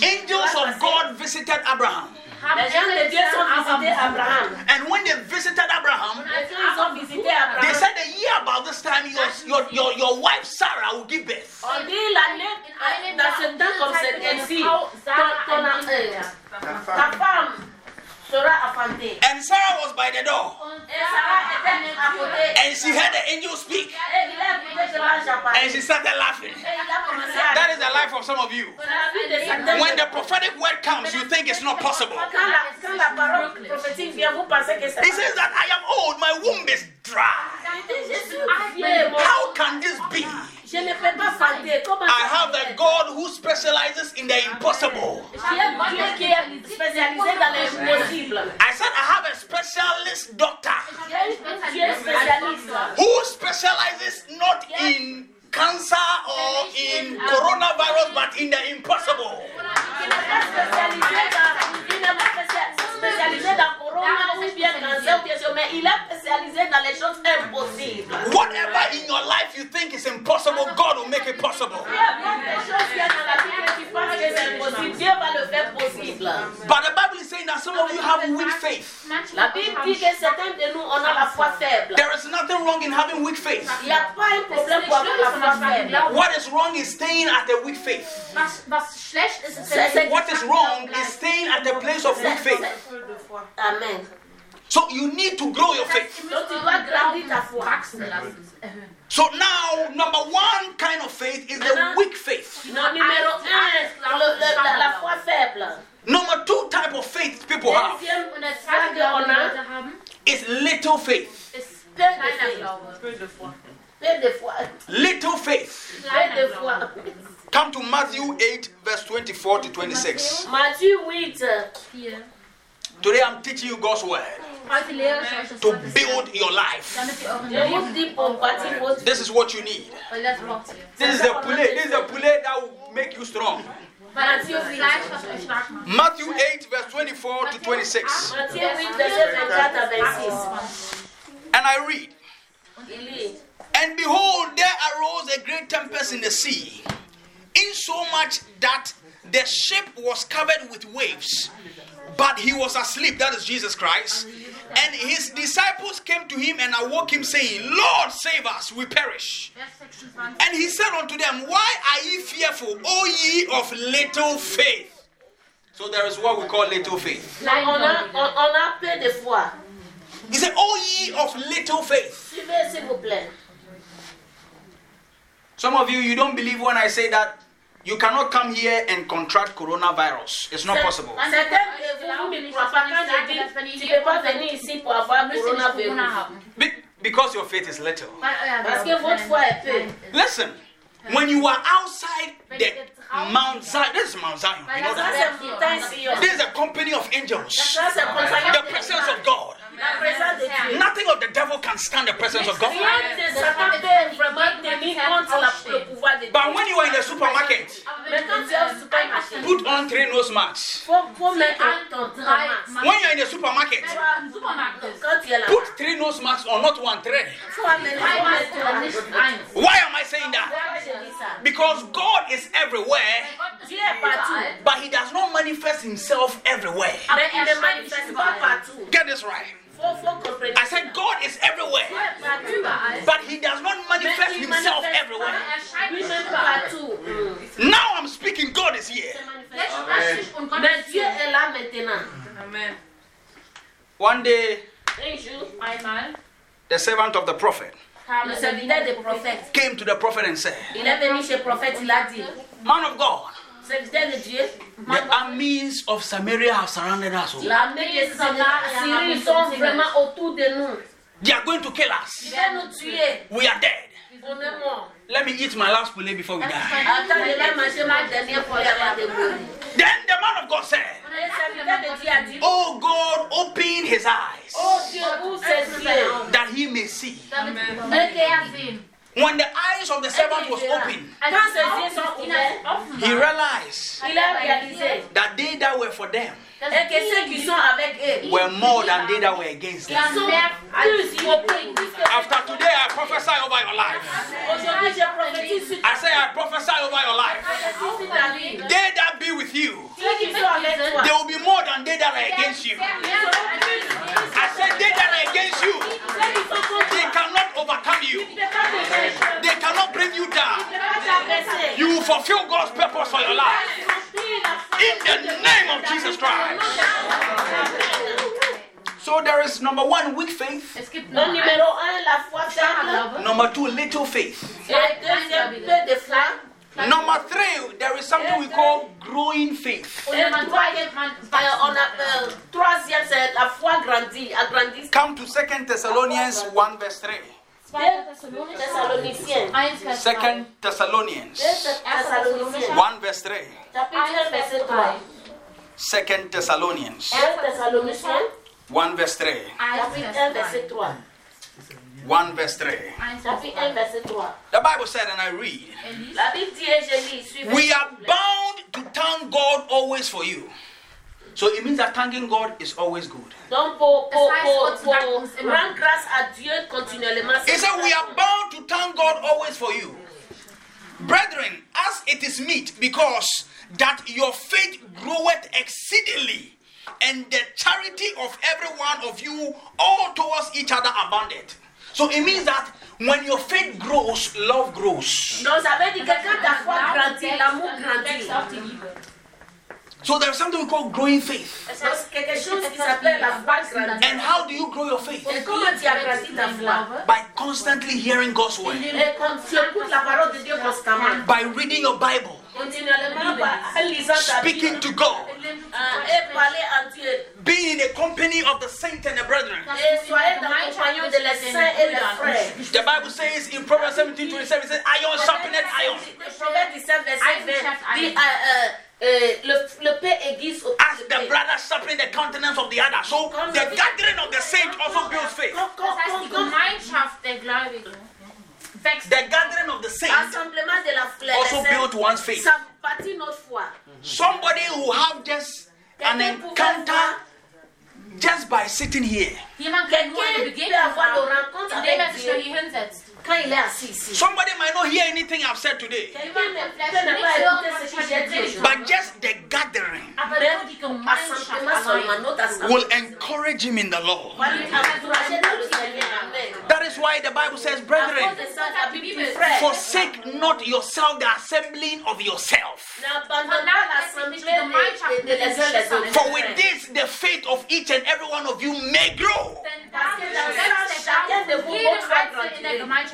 angels of God visited Abraham. les gens de Dieu sont visités Abraham. And when they visited Abraham, ils ont visité they said a year about this time your, ah, your, your, your wife Sarah will give birth. And Sarah was by the door. Et Sarah était à côté. And she heard the angel speak. Et il a écouté que l'ange a parlé. And she started laughing. Et il a commencé à That is is the life of some of you. When the prophetic word comes, you think it's not possible. Quand la, quand la parole prophétique vient, vous pensez que c'est He says that I am old, my womb is dry. Je suis vieux, mon- How can this be? Je ne peux pas fanter. Comment I have a? God who specializes in the impossible. J'ai un Dieu qui est spécialisé dans l'impossible. I said I have a specialist doctor J'ai un Dieu spécialiste who specializes not in cancer or in coronavirus but in the impossible. Qui n'est pas spécialisé dans, il n'est pas spécia- spécialisé dans corona ou bien cancer ou bien chose, mais il est spécialisé dans les choses impossibles. Whatever in your life you think is impossible, God will make it possible. Il y a bien des choses qu'il y a dans la Bible qui pensent que c'est impossible. Dieu va le faire possible. But the Bible is saying that some of you have weak faith. La Bible dit que certains de nous, on a la foi faible. There is nothing wrong in having weak faith. Il n'y a pas un problème pour avoir la foi faible. What is wrong is staying at a weak faith. Was, was schlecht ist, ist C'est- c'est- What is wrong is staying at a place of weak faith. Amen. So you need to grow your faith. Donc tu dois grandir ta foi. wachsen lassen, erhöhen. So now, number one kind of faith is the weak faith. Non, numéro un, le- le- la, la foi faible. Number two type of faith people have Deuxième, Und der foi zweite Glaube, qu'on den a, Leute haben, is little faith. ist peu faith. Glaube. Peu de foi. Peu de foi. Little faith. Peu Kleiner de Glaube. foi. Come to Matthew 8, verse 24 to 26. Matthieu 8, Hier. Today I'm teaching you God's word to build your life. This is what you need. This is the poulet. This is the poulet that will make you strong. Matthew 8, verse 24 to 26. Matthieu 8, verset 24 à 26. And I read. And behold, there arose a great tempest in the sea, insomuch that the ship was covered with waves. But he was asleep, that is Jesus Christ. And his disciples came to him and awoke him, saying, Lord, save us, we perish. And he said unto them, Why are ye fearful, O ye of little faith? So there is what we call little faith. On a, on, on a peu de foi. He said, O ye of little faith. Suivez, s'il vous plaît. Some of you, you don't believe when I say that you cannot come here and contract coronavirus. It's not possible. Certains de vous, vous ne croient pas quand je dis, tu ne peux pas venir ici pour avoir Müsst ihr nicht Corona coronavirus. haben. Be- because your faith is little. Weil euer Parce que Glaube votre klein foi ist. est peu. Listen, when you are outside the Mount Zion, this is Mount Zion. You know that? c'est montagne Sion. This is a company of angels. Ça, c'est compagnie The presence of God. La présence de Dieu. Nothing of the devil can stand the presence of God. Rien de Satan peut vraiment tenir contre la- le pouvoir de Dieu. But when you are in the supermarket, Mais quand tu es au supermarché, put on three nose masks. faut, faut mettre ton Drei masque. When you're in the supermarket, Im Supermarkt ist. Quand tu es là, put three nose masks on, not one, three. faut amener, faut Drei mettre Masken, ton nicht eins. Why am I saying that? Pourquoi je dis ça? Because God is everywhere, Dieu est partout. Überall. but He does not manifest Himself everywhere. Mais il ne manifeste pas partout. Get this right. Faut, faut comprendre. I said God is everywhere, but He does not manifest Himself everywhere. pas. Erscheint Lui nicht même überall. partout. Mm. Now I'm speaking, God is here. Jetzt spreche ich und Gott Mais ist Dieu hier. est là maintenant. One day, Un jour, Einmal the servant of the prophet kam le es serviteur des prophètes, came to the prophet and said, il est venu chez le prophète, il a dit, Man of God, serviteur de Dieu, the armies of Samaria have surrounded us. oh. l'armée de Syrie sont vraiment autour. They are going to kill us. Ils veulent nous tuer. We are dead. On est morts. Let me eat my last poulet before we die. Attends, je vais manger ma dernière fois avant de. Then the man of God said, Le serviteur de Dieu a dit, Oh God, open his eyes oh Dieu, ouvre ses yeux. that he may see. damit möge sehen. When the eyes of the servant was open, Als Quand ses die yeux sont Augen ouverts, offen he realized il a réalisé that they that were for them et que ceux qui sont avec eux, were more than they that were against ils them. sont plus beaucoup. After today, I prophesy over your life. Aujourd'hui, je prophétise sur I say, I prophesy over your life. sur. They that be with you, Ceux qui sont avec toi, they will be more than they that are against you. ils seront plus. I said, they that are against you, Ceux qui sont contre they cannot overcome you. ils ne peuvent pas te faire. They cannot bring you down. Ils ne peuvent pas t'abaisser. You will fulfill God's purpose for your life. In the name of Jesus Christ. So there is number one, weak faith. es gibt Donc, noch numéro ein un, la foi starker faible. Glaube. Number two, little faith. Peu de foi. Number three, there is something we call growing faith. Et troisième, on a, troisième, c'est la foi grandie, agrandie. Come to Second Thessalonians 1 verse 3. Thessaloniciens. 1 Vers 3. Second Thessalonians 1 verse 3. Chapitre 1, verset 3. Second Thessalonians 1 Thessaloniciens. 1 verse 3. Chapitre 1, verset 3. 1 verse 3. Chapitre 1, verset 3. The Bible said, and I read, La Bible dit, et je lis. We are bound to thank God always for you. So it means that thanking God is always good. Donc, pour, pour, pour, pour sagt uns immer. rendre grâce à Dieu continuellement. He said, We are bound to thank God always for you. Brethren, as it is meet, because that your faith groweth exceedingly, and the charity of every one of you all towards each other abounded. So it means that when your faith grows, love grows. Donc, ça veut dire que quand ta foi grandit, l'amour grandit. wächst auch die Liebe. So there's something we call growing faith. C'est quelque chose qui s'appelle la foi grandie. And how do you grow your faith? Et comment tu agrandis ta foi? By constantly hearing God's word, Et quand tu écoutes la parole de Dieu constamment, by reading your Bible, continuellement, par- en lisant ta Bible, speaking to God, ah, et parler à Dieu, being in the company of the saints and the brethren. et soyez dans le compagnon de les saints et les frères. The Bible says in Proverbs 17 27, it says, Iron sharpened iron. Le proverbe 17, verset 20 dit ah, ah, eh, le, le paix aiguise au As pied the de paix. brother sharpened the countenance of the other. So the gathering of the saints also builds faith. The gathering of the saints Rassemblement de la also saints, built one's faith. Ça bâtit. Somebody who have just an encounter just by sitting here. Jemand kann nur eine Quelqu'un peut avoir Begegnung de haben, rencontre er avec Dieu hier hinsetzt. quand il est assis ici. Somebody might not hear anything I've said today, Quelqu'un Jemand ne kann peut vielleicht ne nicht pas hören, écouter was ce ich que j'ai heute dit predige, but just the gathering aber nur die Gemeinschaft Assemblement seulement, allein. notre assemblement. will encourage him in the Lord. Va lui encourager dans le Seigneur. Amen. That is why the Bible says, brethren, cause de ça, la Bible dit, frère, forsake not yourself the assembling of yourself. For with this, the faith of each and every one of you may grow.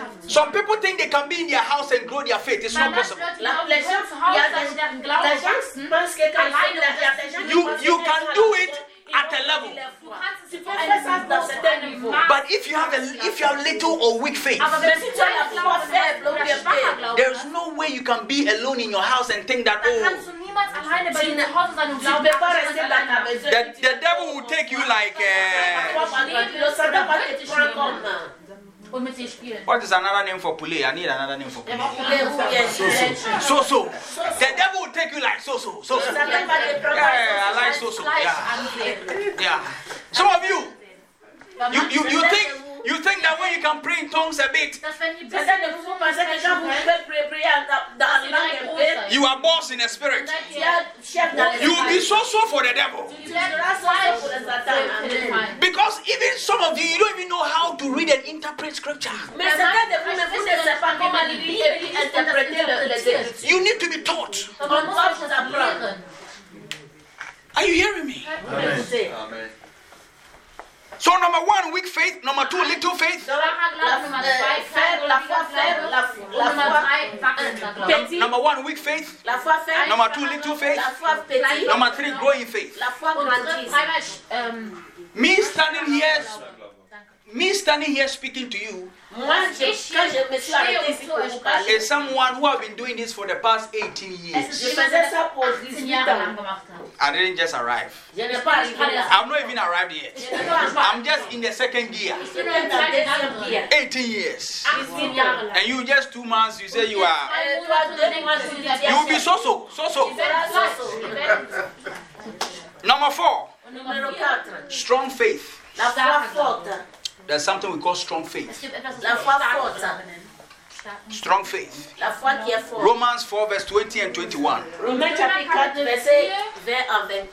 Denn Parce que dadurch dans wächst ça, der chacun de Glaube vous, von jedem votre foi Einzelnen in der grandit. Gemeinschaft. Some people think they can be in their house and grow their faith. It's not possible. Leute La, glauben, les sie gens, können zu il y Hause a sein, des, deren Glaube les gens wachsen. pensent que quand ils font Alleine de la- il y a des gens qui You- you can do it at a level. font leur foi. kannst es Tu auf peux einem faire ça Niveau, dans auf certains einem niveaux. Maß. But if you have a if you have little or weak faith, Aber Mais wenn si du tu as la einen foi Glauben faible hast oder oder schwacher faible, Glauben there's no way you can be alone in your house and think that oh kannst du niemals alleine bei Tu dir ne- zu Hause sein und tu glauben, ne peux pas dass du rester das dans ta alleine maison. the, the devil will take you like uh, what is another name for poulet? I need another name for poulet ou bien So so. The devil will take you like so so so so. Le Satan va te prendre Yeah, I like so so. Yeah, yeah. Some of you, you you you think you think that when you can pray in tongues a bit, dass wenn die Certains de vous pensez que quand vous pouvez prier, prier dans, dans la langue un peu, you are boss in the spirit. tu es chef dans You will be so so for the devil. Tu seras seul pour le Satan. Amen. Because even some of you, you don't even know how to read and interpret scripture. Mais certains de vous, mais vous ne savez pas comment lire et puis interpréter le- les Écritures. You need to be taught. On doit vous apprendre. Are you hearing me? Écoutez. So number one, weak faith. Number two, little faith. Donc, Schwacher la, Glauben, Nummer zwei, faible, la foi faible, la, und la Nummer foi drei, wachsender Glaube. petit, Number one, weak faith. la foi faible, Number two, little faith. la Number three, growing faith. la foi Und grandisse. dreimal Me standing here, me standing here speaking to you Moi, je, quand je me suis arrêté ici pour vous parler, is someone who have been doing this for the past 18 years. ist je jemand, faisais der ça pour das 18 18 Jahre lang ans. gemacht hat. I didn't just arrive. Je n'ai pas arrivé là. I've not even arrived yet. Je n'ai pas encore I'm just in the second gear. Ich bin nur im zweiten Jahr drin. 18 years. 18 Jahre lang. And you just two months, you say you are. Toi, deux mois, tu dis, You will be so so, so so. Tu seras so-so. Number 4. strong faith. La. There's something we call strong faith. Es gibt etwas, das La foi forte. Glaube nennen. Starken Strong faith. La foi qui est forte. Romans 4, verse 20 and 21. Romains chapitre 4, verset 20 à 20.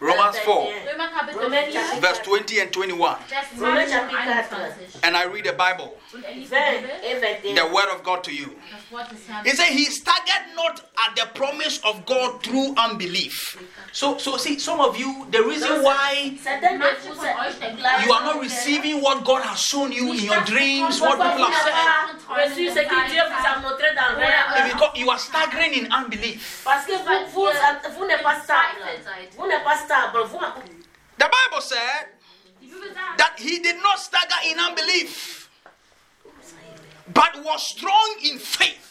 Romans 4, Römer Kapitel Romains 4, chapitre verse 20 and 21. Vers Romains 20 und chapitre 21. And I read the Bible, Und liest die 20 Bibel, et 21. the word of God to you. das Wort des Herrn. He said, He staggered not at the promise of God through unbelief. So, so see, some of you, the reason why Certains de Manche vous, von c'est- euch denken, you are not receiving what God has shown you in your dreams, what people vous have said. n'avez pas reçu ce que Dieu vous a montré dans le rêve Because you are staggering in unbelief. Vous, The Bible said that he did not stagger in unbelief, but was strong in faith.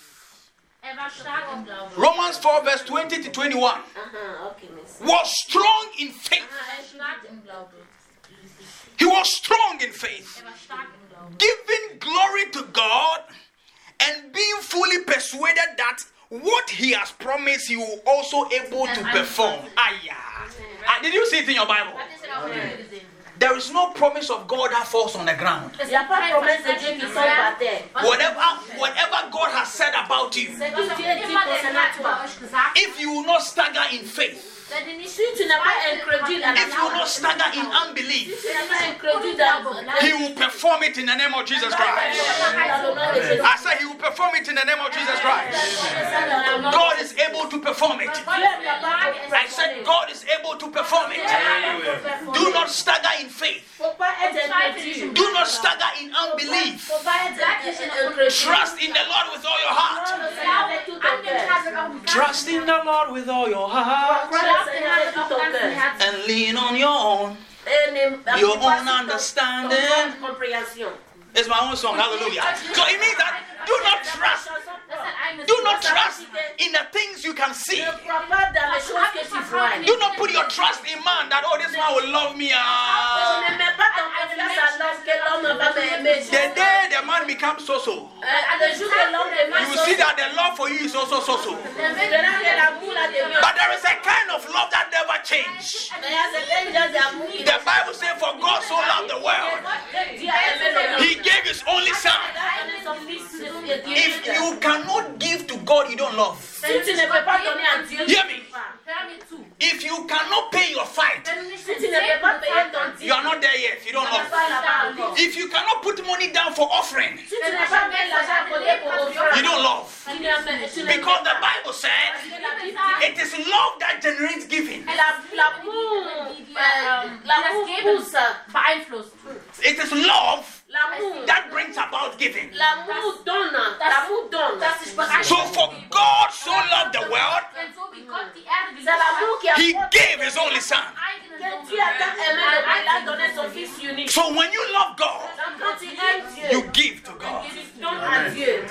War stark im Glauben. Romans 4, verse 20 to 21. uh-huh, okay, miss. Was strong in faith. War stark im Glauben. He was strong in faith, war stark giving glory to God and being fully persuaded that what he has promised he will also able to perform. Aya. Ah, did you see it in your Bible? Hat es in der Bibel gesehen? There is no promise of God that falls on the ground. Il n'y a pas de promesse de Dieu qui sont par terre. Whatever, whatever God has said about you, C'est Was que auch Dieu dit immer der concernant Herr über toi. euch gesagt if you will not stagger in faith, if you will not stagger in unbelief, He will perform it in the name of Jesus Christ. I said He will perform it in the name of Jesus Christ. God is able to perform it. I said God is able to perform it. Do not stagger in faith. Faut pas être incrédule. Do not stagger in unbelief. Faut pas être incrédule. Trust in the Lord with all your heart. Avec tout ton an dem cœur. Tag wird Trust in the Lord with all your heart Crois le Seigneur avec tout auch ton ganzen and lean on your own. Et ne- Your own sur ton- understanding. Ton propre compréhension. It's my own song. Hallelujah. So it means that do not trust. Das ist ein eigenes Do not trust in the things you can see. Ne crois pas dans les choses que tu vois. Do not put your trust in man that oh this man will love me. Ah. ne mets pas ton confiance à l'homme que l'homme va m'aimer. The day the man becomes so so, Le jour que l'homme devient you will see that the love for you is also so so. Verra que l'amour là devient. But there is a kind of love that never changes. Mais il y a certaines gens d'amour qui The Bible says, For God so loved the world, Dieu a aimé le monde. He gave His only Son. Il a donné son fils If unique. you cannot give to God, you don't love. Si tu ne peux pas donner à Dieu, tu Hear ne me. peux pas. Hör mir zu. If you cannot pay your tithe, Wenn du nicht Si den tu ne peux pas payer Zehnten ton zahlst, dîme, you are not there yet. You don't tu n'es love. pas là-bas encore. If you cannot put money down for offering, Si tu n'as pas mis l'argent à côté pour offrir, you don't love. tu n'as- tu ne Because the Bible said la Bible dit, it is love that generates giving. la- L'amour, euh, l'amour pousse. beeinflusst. It is love L'amour, that brings about giving. l'amour donne. L'amour donne. Das ist bereit. So for God so loved the world, Denn so wie Gott die Erde C'est geliebt l'amour hat, qui a He fait gave His only Son. eigenen que Sohn Dieu a tant aimé le monde, il a donné son fils unique. So when you love God, Donc quand tu aimes you Dieu, give to God. tu donnes à Dieu.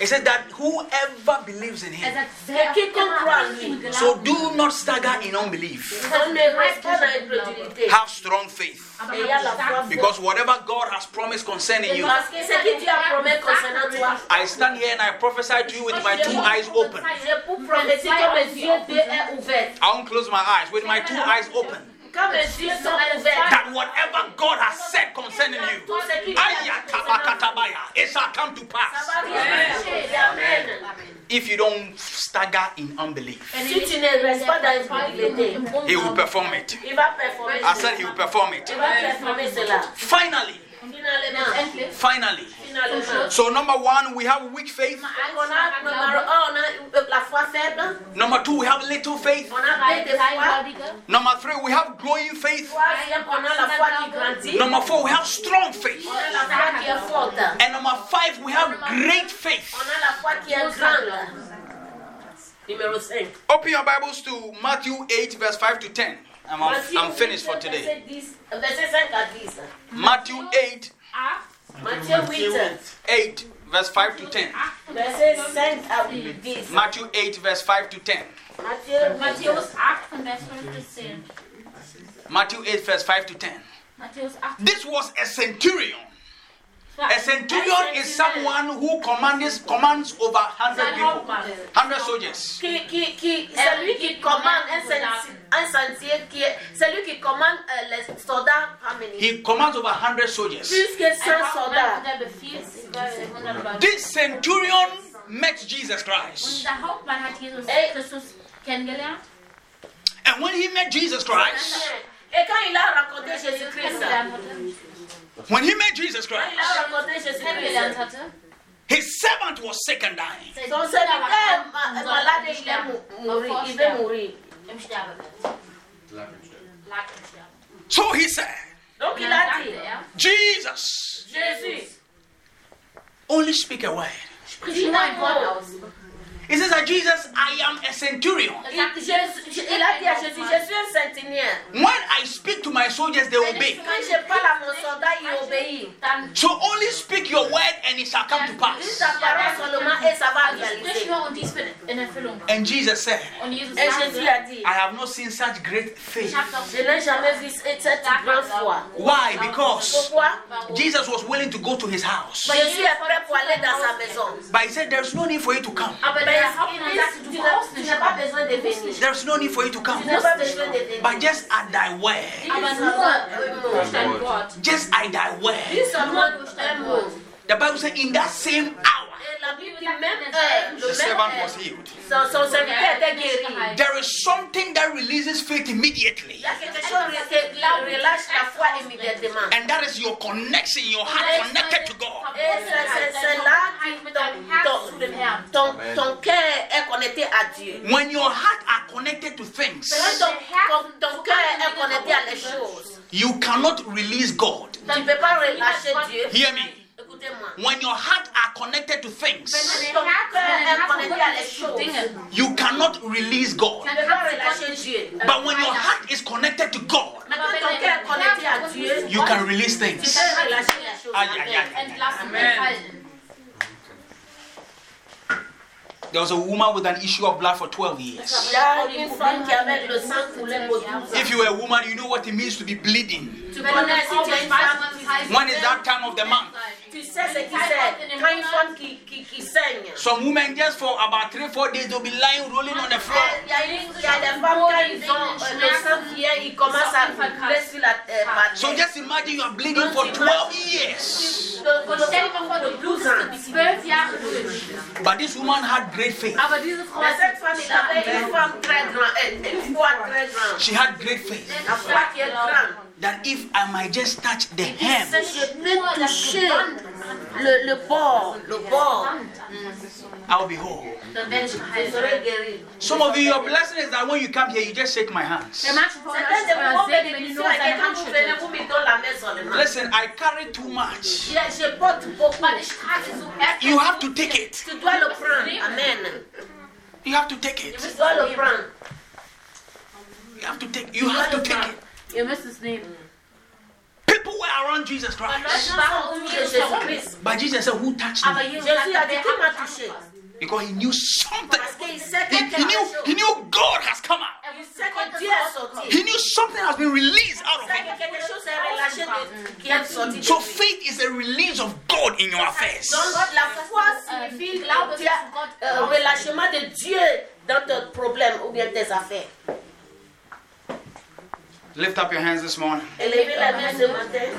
It says that whoever believes in Er Him. sagt, wer auch quiconque immer croit en an lui. ihn So glaubt, do not stagger in unbelief. On ne reste pas dans l'incrédulité. Have strong faith. aber Et il y a la hat foi stark forte. Because whatever God has promised concerning you, Parce que ce que Dieu a promis concernant toi, I stand here and I prophesy to you with my two eyes open. c'est pour prophétiser comme mes yeux deux est ouvert. I won't close my eyes with my two eyes open. Quand mes yeux sont ouverts, That whatever God has said concerning you, tout ce qui va Ayatapakatabaya, it shall come to pass. arriver. Amen. If you don't stagger in unbelief, Si tu ne restes pas dans l'incrédulité, He will perform it. il va performer I said He will perform it. Il va performer cela. Finally, Finalement, Endlich. Finally. finalement. So, number one, we have weak faith. On a, numéro un, on a la foi faible. Number two, we have little faith. On a peu de foi. Kleingläubige. Number three, we have growing faith. Troisième, on a la foi qui grandit. Number four, we have strong faith. On a la foi qui est forte. And number five, we have great faith. On a la foi qui est grande. Numéro 5. Open your Bibles to Matthew 8, verse 5 to 10. I'm, I'm finished for today. Verset 5 à 10. Matthew 8, Matthieu 8. 8, verse 5 to 10. Verset 5 à 10. Matthew 8, verse 5 to 10. Matthieu Matthäus 8 von Vers 5 bis 10. Matthew 8, verse 5 to 10. This was a centurion. War A centurion is someone who commands, commands over 100 people, 100 soldiers. qui, qui, qui, celui qui commande un, senti- sentier, qui est, celui qui commande euh, les soldats familles. He commands over 100 soldiers. Plus que 100 soldats. der befiehlt über 100 Leute. This centurion met Jesus Christ. der Hauptmann hat Jesus Ey. Christus kennengelernt. And when he met Jesus Christ, Et quand il a rencontré Jésus-Christ, Kennengelernt hatte. when he met Jesus Christ, a rencontré Kennengelernt Jésus-Christ, hatte. his servant was sick and dying. Sein son Diener serviteur war est krank ma- und sollte malade, il est sterben. mou- mourir, il veut mourir. Im Sterbebett. Lag im Sterben. So he said, Donc il Dann a dit, sagte Jesus, only speak a word, Frisch nur ein Wort aus. He says that Jesus, I am a centurion. Il, je- je- il a dit à Jésus, je suis un centenier. When I speak to my soldiers, they obey. Quand je parle à mon soldat, il obéit. So only speak your word and it shall come to pass. ta parole seulement et ça va réaliser. nur und dies wird in Erfüllung. And Jesus said, Et Jésus a dit, I have not seen such great faith. ich habe doch je n'ai jamais vu cette grande foi. Why? Because Jesus was willing to go to his house. Jésus est prêt pour aller dans sa maison. But he said, There's no need for you to come. Ah, Mais der il Hauptmann dit, sagte, tu du n'as brauchst tu nicht n'as pas kommen. besoin de venir. There's no need for you to come. n'as pas besoin de venir. But just at thy word, Aber nur durch dein Wort. just at thy word. Dis seulement un mot. The Bible says, In that same hour, Et la Bible dit même heure, le the même uh, servant uh, was healed. son, son serviteur était guéri. There is something that releases faith immediately. Il y a quelque chose qui relâche la foi immédiatement. And that is your connection, your heart connected to God. Et c'est- c'est c'est là que ton, ton, ton, ton cœur est connecté à Dieu. When your heart are connected to things, Quand ton, ton, ton cœur est connecté à les choses, you cannot release God. tu ne peux pas relâcher Dieu. Hear me. Écoutez-moi. When your heart are connected to things, Quand ton cœur est connecté à les choses, you cannot release God. tu ne peux pas relâcher Dieu. But when your heart is connected to God, Mais quand ton cœur est connecté à Dieu, you can release things. peux There was a woman with an issue of blood for 12 years. Il y a une femme qui avait le sang coulé pour 12 ans. If you are a woman, you know what it means to be bleeding. Tu connais si tu es une femme, When is that time of the month? Some women just for about three, four days they'll be lying, rolling on the floor. il y a, une, il y a des femmes quand ils ont le sang qui est, ils commencent à couler sur la par So just imagine you are bleeding for 12 years. Le- le- Stell dir mal vor, du blutest zwölf Jahre durch. But this woman had great faith. Ah, Aber diese Frau Mais ist cette femme, il avait une femme très grande, une foi très grande. She had great faith La foi qui est grande. that if I might just touch the hem, Je peux toucher le, le bord, le bord, mm. I'll be whole. dann werde ich je geheilt. serai guéri. Some of you, your blessing is that when you come here, you just shake my hands. Bei manchen von euch Certains ist de euer vos Segen, wenn ihr nur bénédictions, et seine que quand Hand vous venez, schüttelt. vous me donnez la main seulement. Listen, I carry too much. Je, je porte beaucoup. Weil ich trage so heftig. You have to take it. Tu dois le prendre. Amen. You have to take it. Tu dois le prendre. You have to take. You have to take it. Ihr müsst es nehmen. People were around Jesus Christ, Les gens autour de Jésus-Christ. but Jesus said, "Who touched Aber me?" Jesus Jésus a sagt, dit, wer qui m'a hat mich touché angefasst? Because he knew something. Parce qu'il sait He, he knew. He knew God has come out. Il sait que Dieu est sorti. He knew something has been released out of him. que quelque chose est relâché de, qui est sorti. de So faith is a release of God in your affairs. Donc la foi signifie que tu as un relâchement de Dieu dans tes problèmes ou bien tes affaires. Lift up your hands this morning. Élevez les mains ce matin.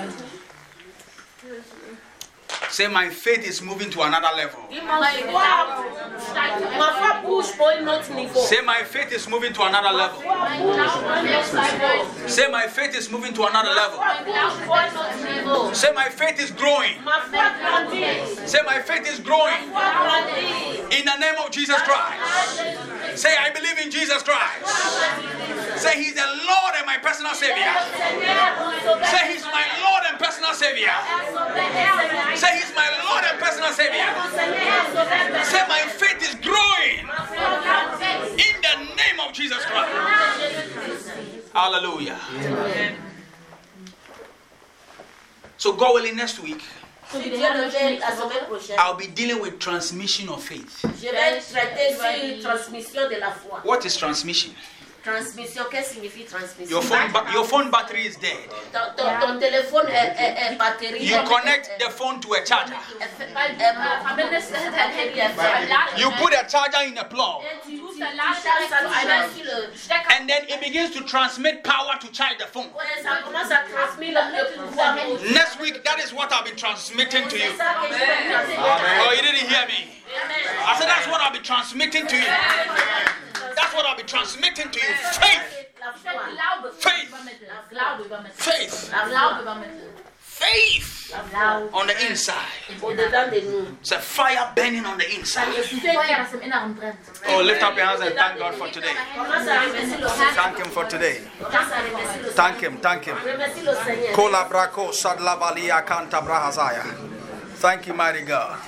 Say, my faith is moving to another level. Dis, Ma foi, ma foi bouge pour un autre niveau. Say, my faith is moving to another level. Mein Glaube wird steigt. Say, my faith is moving to another level. Ma foi bouge pour un autre niveau. Say, my faith is growing. Ma foi grandit. Say, my faith is growing. Ma foi grandit. In the name of Jesus Christ. Say, I believe in Jesus Christ. Say, He's the Lord and my personal Savior. Say, He's my Lord and personal Savior. Say, He's my Lord and personal Savior. Say, my faith is growing. In the name of Jesus Christ. Hallelujah. Amen. So, God willing, next week, Si Dieu le veut, la semaine prochaine, I'll be dealing with transmission of faith. je vais traiter sur transmission de la foi. What is transmission? Transmission, qu'est-ce que signifie transmission? Your phone, ba- your phone battery is dead. Ton, ton, ton téléphone est, est, est batterie. You connect the phone to a charger. Weil verbindest dein Handy zu einem Laden. You put a charger in a plug, Du tust dein Ladegerät zu einem Stecker. and then it begins to transmit power to charge the phone. Ouais, ça commence à transmettre le, le pouvoir. Next week, that is what I'll be transmitting to you. C'est ça que je vais transmettre. Oh, you didn't hear me. I said that's what I'll be transmitting to you. That's what I'll be transmitting to you. Faith, Faith. faith, faith on the inside. It's a fire burning on the inside. Oh, lift up your hands and thank God for today. Thank Him for today. Thank Him. Thank Him. Thank you, mighty God.